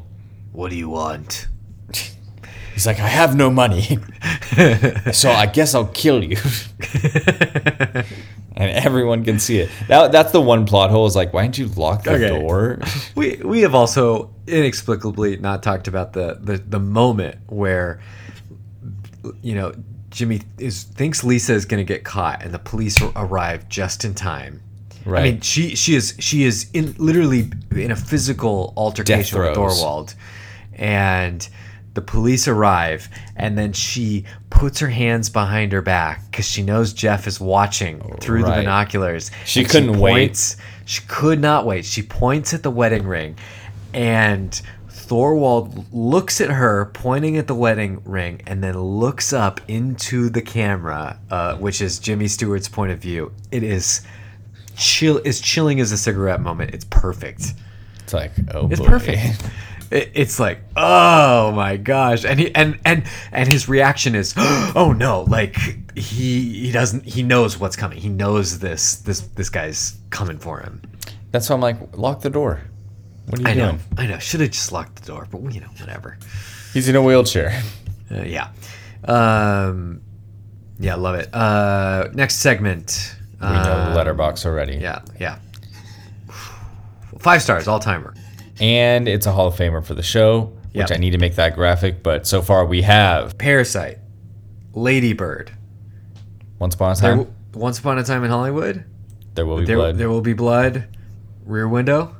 Speaker 1: What do you want?
Speaker 2: He's like, I have no money, so I guess I'll kill you. and everyone can see it. That, that's the one plot hole. Is like, why didn't you lock the
Speaker 1: Okay.
Speaker 2: door?
Speaker 1: We we have also inexplicably not talked about the the, the moment where you know Jimmy is thinks Lisa is going to get caught and the police arrive just in time.
Speaker 2: Right.
Speaker 1: I mean, she she is she is in literally in a physical altercation with. Thorwald, and the police arrive, and then she puts her hands behind her back because she knows Jeff is watching through the binoculars.
Speaker 2: She couldn't wait.
Speaker 1: points- She could not wait. She points at the wedding ring, and Thorwald looks at her, pointing at the wedding ring, and then looks up into the camera, uh, which is Jimmy Stewart's point of view. It is chill, as chilling as a cigarette moment. It's perfect.
Speaker 2: It's like, oh,
Speaker 1: It's
Speaker 2: boy.
Speaker 1: perfect. It, it's like, oh my gosh, and he and and and his reaction is, oh no, like he he doesn't he knows what's coming. He knows this this this guy's coming for him.
Speaker 2: That's why I'm like, lock the door. What are you
Speaker 1: I
Speaker 2: doing?
Speaker 1: know, I know. Should have just locked the door, but you know, whatever.
Speaker 2: He's in a wheelchair.
Speaker 1: Uh, yeah, um, yeah, love it. Uh, next segment.
Speaker 2: We know
Speaker 1: Uh,
Speaker 2: Letterboxd already.
Speaker 1: Yeah, yeah. Five stars, all timer.
Speaker 2: And it's a Hall of Famer for the show, which
Speaker 1: Yep.
Speaker 2: I need to make that graphic. But so far we have
Speaker 1: Parasite, Lady Bird.
Speaker 2: Once Upon a Time,
Speaker 1: Once upon a time in Hollywood.
Speaker 2: There Will Be
Speaker 1: There,
Speaker 2: Blood.
Speaker 1: there will be blood. Rear window.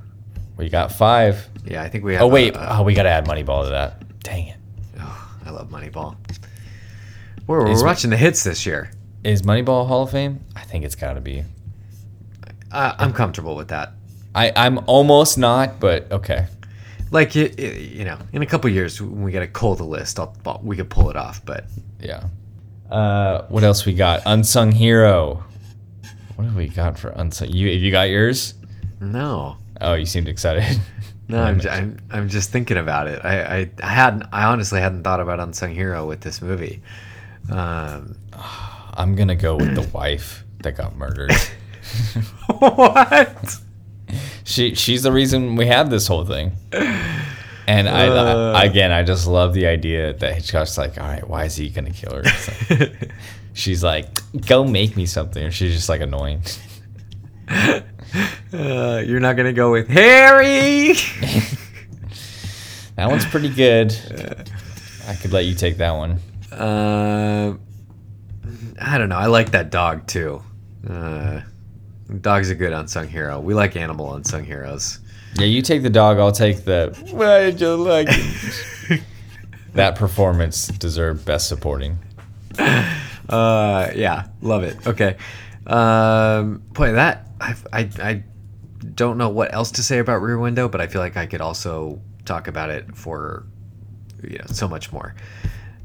Speaker 2: we got five.
Speaker 1: Yeah, I think we have.
Speaker 2: Oh, wait.
Speaker 1: uh,
Speaker 2: oh, we got to add Moneyball to that. Dang it.
Speaker 1: I I love Moneyball. We're, we're watching the hits this year.
Speaker 2: Is Moneyball Hall of Fame? I think it's got to be.
Speaker 1: Uh, I'm comfortable with that.
Speaker 2: I, I'm almost not, but okay.
Speaker 1: Like you, you know, in a couple years when we get a cold list, I'll, we could pull it off. But
Speaker 2: Yeah. Uh, what else we got? Unsung Hero. What have we got for unsung? You have you got yours?
Speaker 1: no,
Speaker 2: Oh, you seemed excited.
Speaker 1: no, I'm, j- I'm, I'm just thinking about it. I, I, I hadn't, I honestly hadn't thought about unsung hero with this movie. Um,
Speaker 2: I'm gonna go with the wife that got murdered.
Speaker 1: what?
Speaker 2: she she's the reason we have this whole thing. And I,
Speaker 1: Uh.
Speaker 2: I again, I just love the idea that Hitchcock's like, all right, why is he gonna kill her? Like- she's like, go make me something, she's just like annoying.
Speaker 1: Uh, you're not gonna go with Harry.
Speaker 2: That one's pretty good. I could let you take that one.
Speaker 1: Um, I don't know. I like that dog too. Uh, dog's a good unsung hero. We like animal unsung heroes.
Speaker 2: Yeah, you take the dog. I'll take the. Why did you like it? that performance deserved best supporting.
Speaker 1: Uh, yeah, love it. Okay. Um, boy, that I, I I don't know what else to say about Rear Window, but I feel like I could also talk about it for you know so much more.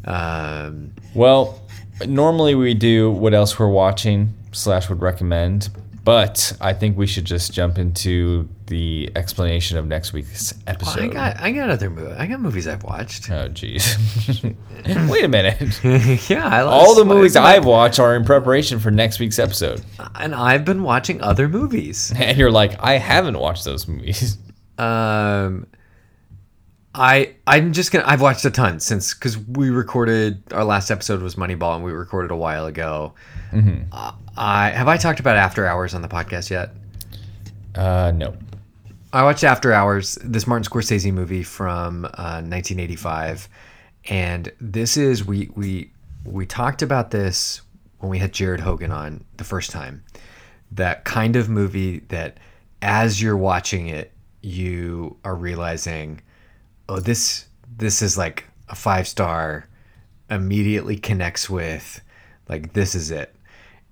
Speaker 1: Um,
Speaker 2: Well, normally we do what else we're watching slash would recommend, but I think we should just jump into the explanation of next week's episode.
Speaker 1: I
Speaker 2: episode.
Speaker 1: got I got other movies. I got movies I've watched.
Speaker 2: oh, jeez. Wait a minute.
Speaker 1: yeah, I lost,
Speaker 2: All the movies I've watched are in preparation for next week's episode.
Speaker 1: and I've been watching other movies.
Speaker 2: And you're like, I haven't watched those movies.
Speaker 1: Um, I I'm just gonna I've watched a ton since because we recorded our last episode was Moneyball and we recorded a while ago. Uh, I have I talked about After Hours on the podcast yet?
Speaker 2: Uh, no.
Speaker 1: I watched After Hours, this Martin Scorsese movie from uh, 1985, and this is we we we talked about this when we had Jared Hogan on the first time. That kind of movie that, as you're watching it, you are realizing, oh, this this is like a five star, immediately connects with, like this is it.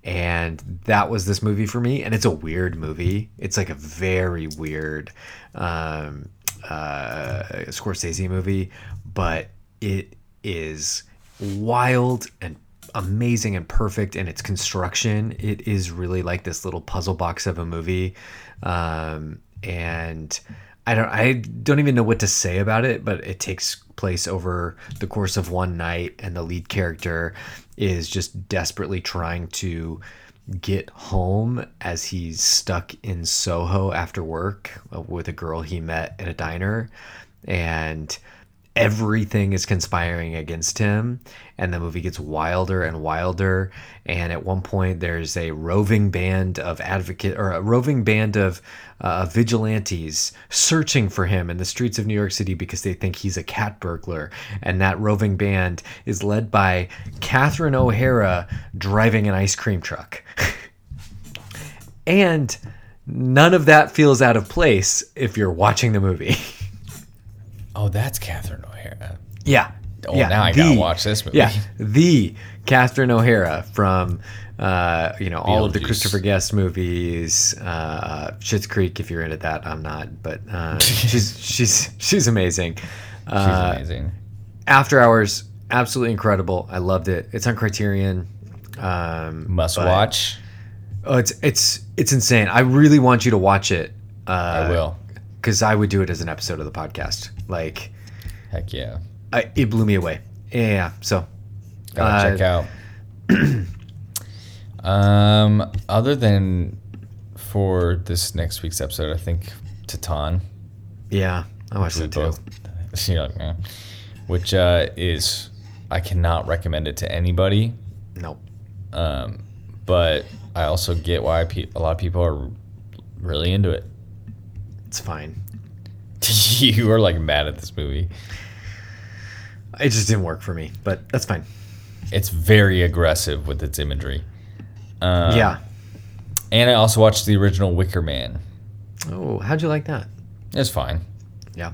Speaker 1: And that was this movie for me and it's a weird movie. It's like a very weird um uh scorsese movie but it is wild and amazing and perfect in its construction. It is really like this little puzzle box of a movie. Um and I don't I don't even know what to say about it, but it takes place over the course of one night and the lead character is just desperately trying to get home as he's stuck in Soho after work uh, with a girl he met at a diner. And everything is conspiring against him and the movie gets wilder and wilder and at one point there's a roving band of advocate or a roving band of uh, vigilantes searching for him in the streets of New York City because they think he's a cat burglar and that roving band is led by Catherine O'Hara driving an ice cream truck. And none of that feels out of place if you're watching the movie
Speaker 2: Oh, that's Catherine O'Hara.
Speaker 1: Yeah.
Speaker 2: Oh, yeah, now I gotta watch this movie.
Speaker 1: Yeah, the Catherine O'Hara from uh, you know all of the Christopher Guest movies, uh, Schitt's Creek. If you're into that, I'm not, but uh, she's she's she's amazing.
Speaker 2: She's
Speaker 1: Uh,
Speaker 2: amazing.
Speaker 1: After Hours, absolutely incredible. I loved it. It's on Criterion. Um,
Speaker 2: Must
Speaker 1: but-
Speaker 2: watch.
Speaker 1: Oh, it's it's it's insane. I really want you to watch it. Uh,
Speaker 2: I will.
Speaker 1: Because I would do it as an episode of the podcast. Like,
Speaker 2: Heck yeah.
Speaker 1: I, it blew me away. Yeah. So
Speaker 2: Gotta
Speaker 1: Uh,
Speaker 2: check out. um, other than for this next week's episode, I think Titane.
Speaker 1: yeah, I watched it too.
Speaker 2: both- which uh, is I cannot recommend it to anybody.
Speaker 1: Nope.
Speaker 2: Um, but I also get why pe- a lot of people are really into it.
Speaker 1: It's fine.
Speaker 2: you are like mad at this movie.
Speaker 1: It just didn't work for me, but that's fine.
Speaker 2: It's very aggressive with its imagery. Um,
Speaker 1: yeah.
Speaker 2: And I also watched the original Wicker Man.
Speaker 1: Oh, how'd you like that?
Speaker 2: It's fine.
Speaker 1: Yeah.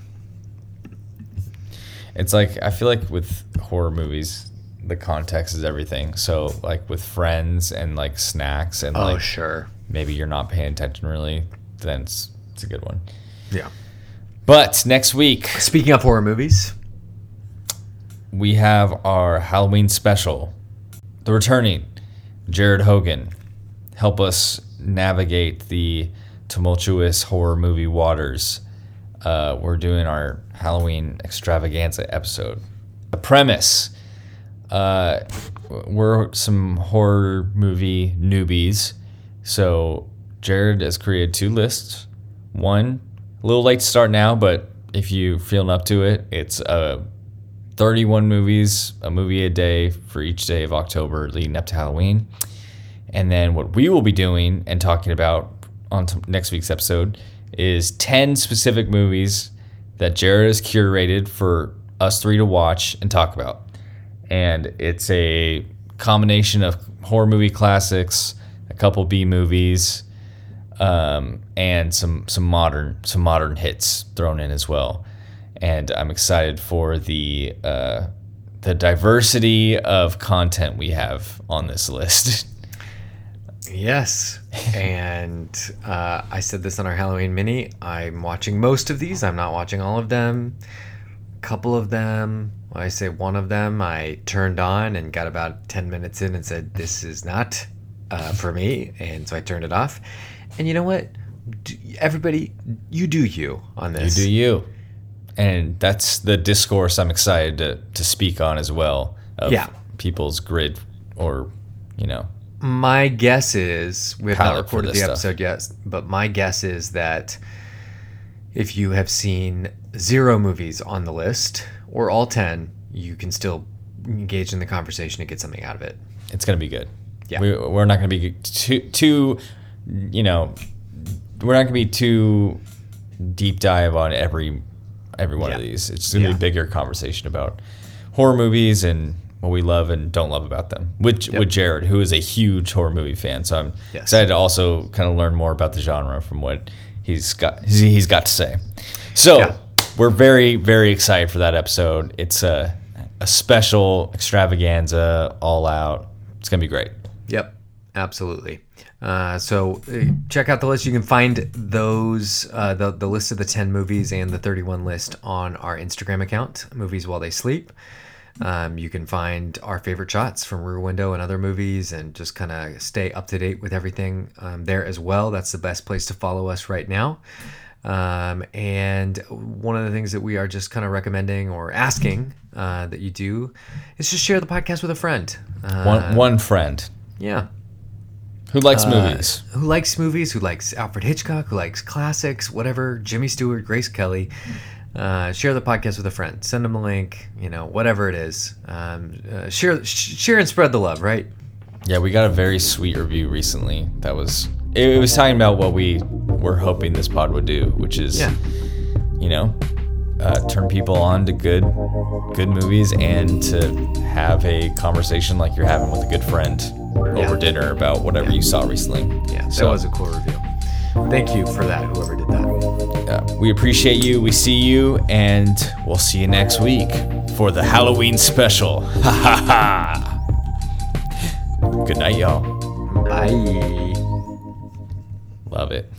Speaker 2: It's like I feel like with horror movies, the context is everything. So like with friends and like snacks and like oh
Speaker 1: sure.
Speaker 2: maybe you're not paying attention really, then it's, it's a good one.
Speaker 1: Yeah.
Speaker 2: But next week
Speaker 1: Speaking of horror movies,
Speaker 2: we have our Halloween special. The returning Jared Hogan help us navigate the tumultuous horror movie waters. Uh, we're doing our Halloween extravaganza episode. The premise uh, we're some horror movie newbies. So Jared has created two lists. One, a little late to start now, but if you're feeling up to it, it's uh, 31 movies, a movie a day for each day of October leading up to Halloween. And then what we will be doing and talking about on t- next week's episode is 10 specific movies that Jared has curated for us three to watch and talk about. And it's a combination of horror movie classics, a couple B movies, um, and some some modern some modern hits thrown in as well. And I'm excited for the uh, the diversity of content we have on this list.
Speaker 1: yes. and uh, I said this on our Halloween mini. I'm watching most of these. I'm not watching all of them. A couple of them, when I say one of them, I turned on and got about 10 minutes in and said, This is not uh, for me. And so I turned it off. And you know what? Everybody, you do you on this.
Speaker 2: you do you, and that's the discourse I'm excited to to speak on as well. Of
Speaker 1: Yeah.
Speaker 2: people's grid, or you know,
Speaker 1: My guess is we have not recorded the
Speaker 2: stuff.
Speaker 1: episode yet, but my guess is that if you have seen zero movies on the list or all ten, you can still engage in the conversation and get something out of it.
Speaker 2: it's gonna be good.
Speaker 1: Yeah.
Speaker 2: we, we're not gonna be too too, you know, we're not gonna be too deep dive on every every one of these. It's gonna
Speaker 1: Yeah.
Speaker 2: be a bigger conversation about horror movies and what we love and don't love about them. With
Speaker 1: Yep.
Speaker 2: with Jared, who is a huge horror movie fan, so I'm
Speaker 1: Yes.
Speaker 2: excited to also kind of learn more about the genre from what he's got he's got to say. So
Speaker 1: Yeah.
Speaker 2: we're very very excited for that episode. It's a a special extravaganza, all out. It's gonna be great.
Speaker 1: Yep, absolutely. Uh, so uh, check out the list. You can find those uh, the the list of the ten movies and the thirty one list on our Instagram account, Movies While They Sleep. Um, you can find our favorite shots from Rear Window and other movies, and just kind of stay up to date with everything um, there as well. That's the best place to follow us right now. Um, and one of the things that we are just kind of recommending or asking uh, that you do is just share the podcast with a friend. Uh,
Speaker 2: One one friend
Speaker 1: yeah,
Speaker 2: who likes movies.
Speaker 1: who likes movies, who likes Alfred Hitchcock, who likes classics, whatever, Jimmy Stewart, Grace Kelly. Uh, share the podcast with a friend. Send them a link. You know, whatever it is. Um, uh, share, sh- share and spread the love. Right?
Speaker 2: Yeah, we got a very sweet review recently. That was it, it was talking about what we were hoping this pod would do, which is
Speaker 1: Yeah.
Speaker 2: you know, uh, turn people on to good good movies and to have a conversation like you're having with a good friend
Speaker 1: Yeah.
Speaker 2: over dinner about whatever you saw recently.
Speaker 1: Yeah, that
Speaker 2: So-
Speaker 1: was a cool review. Thank you for that. Whoever did that.
Speaker 2: Yeah, we appreciate you. We see you, and we'll see you next week for the Halloween special. Ha ha ha. Good night, y'all.
Speaker 1: Bye.
Speaker 2: Love it.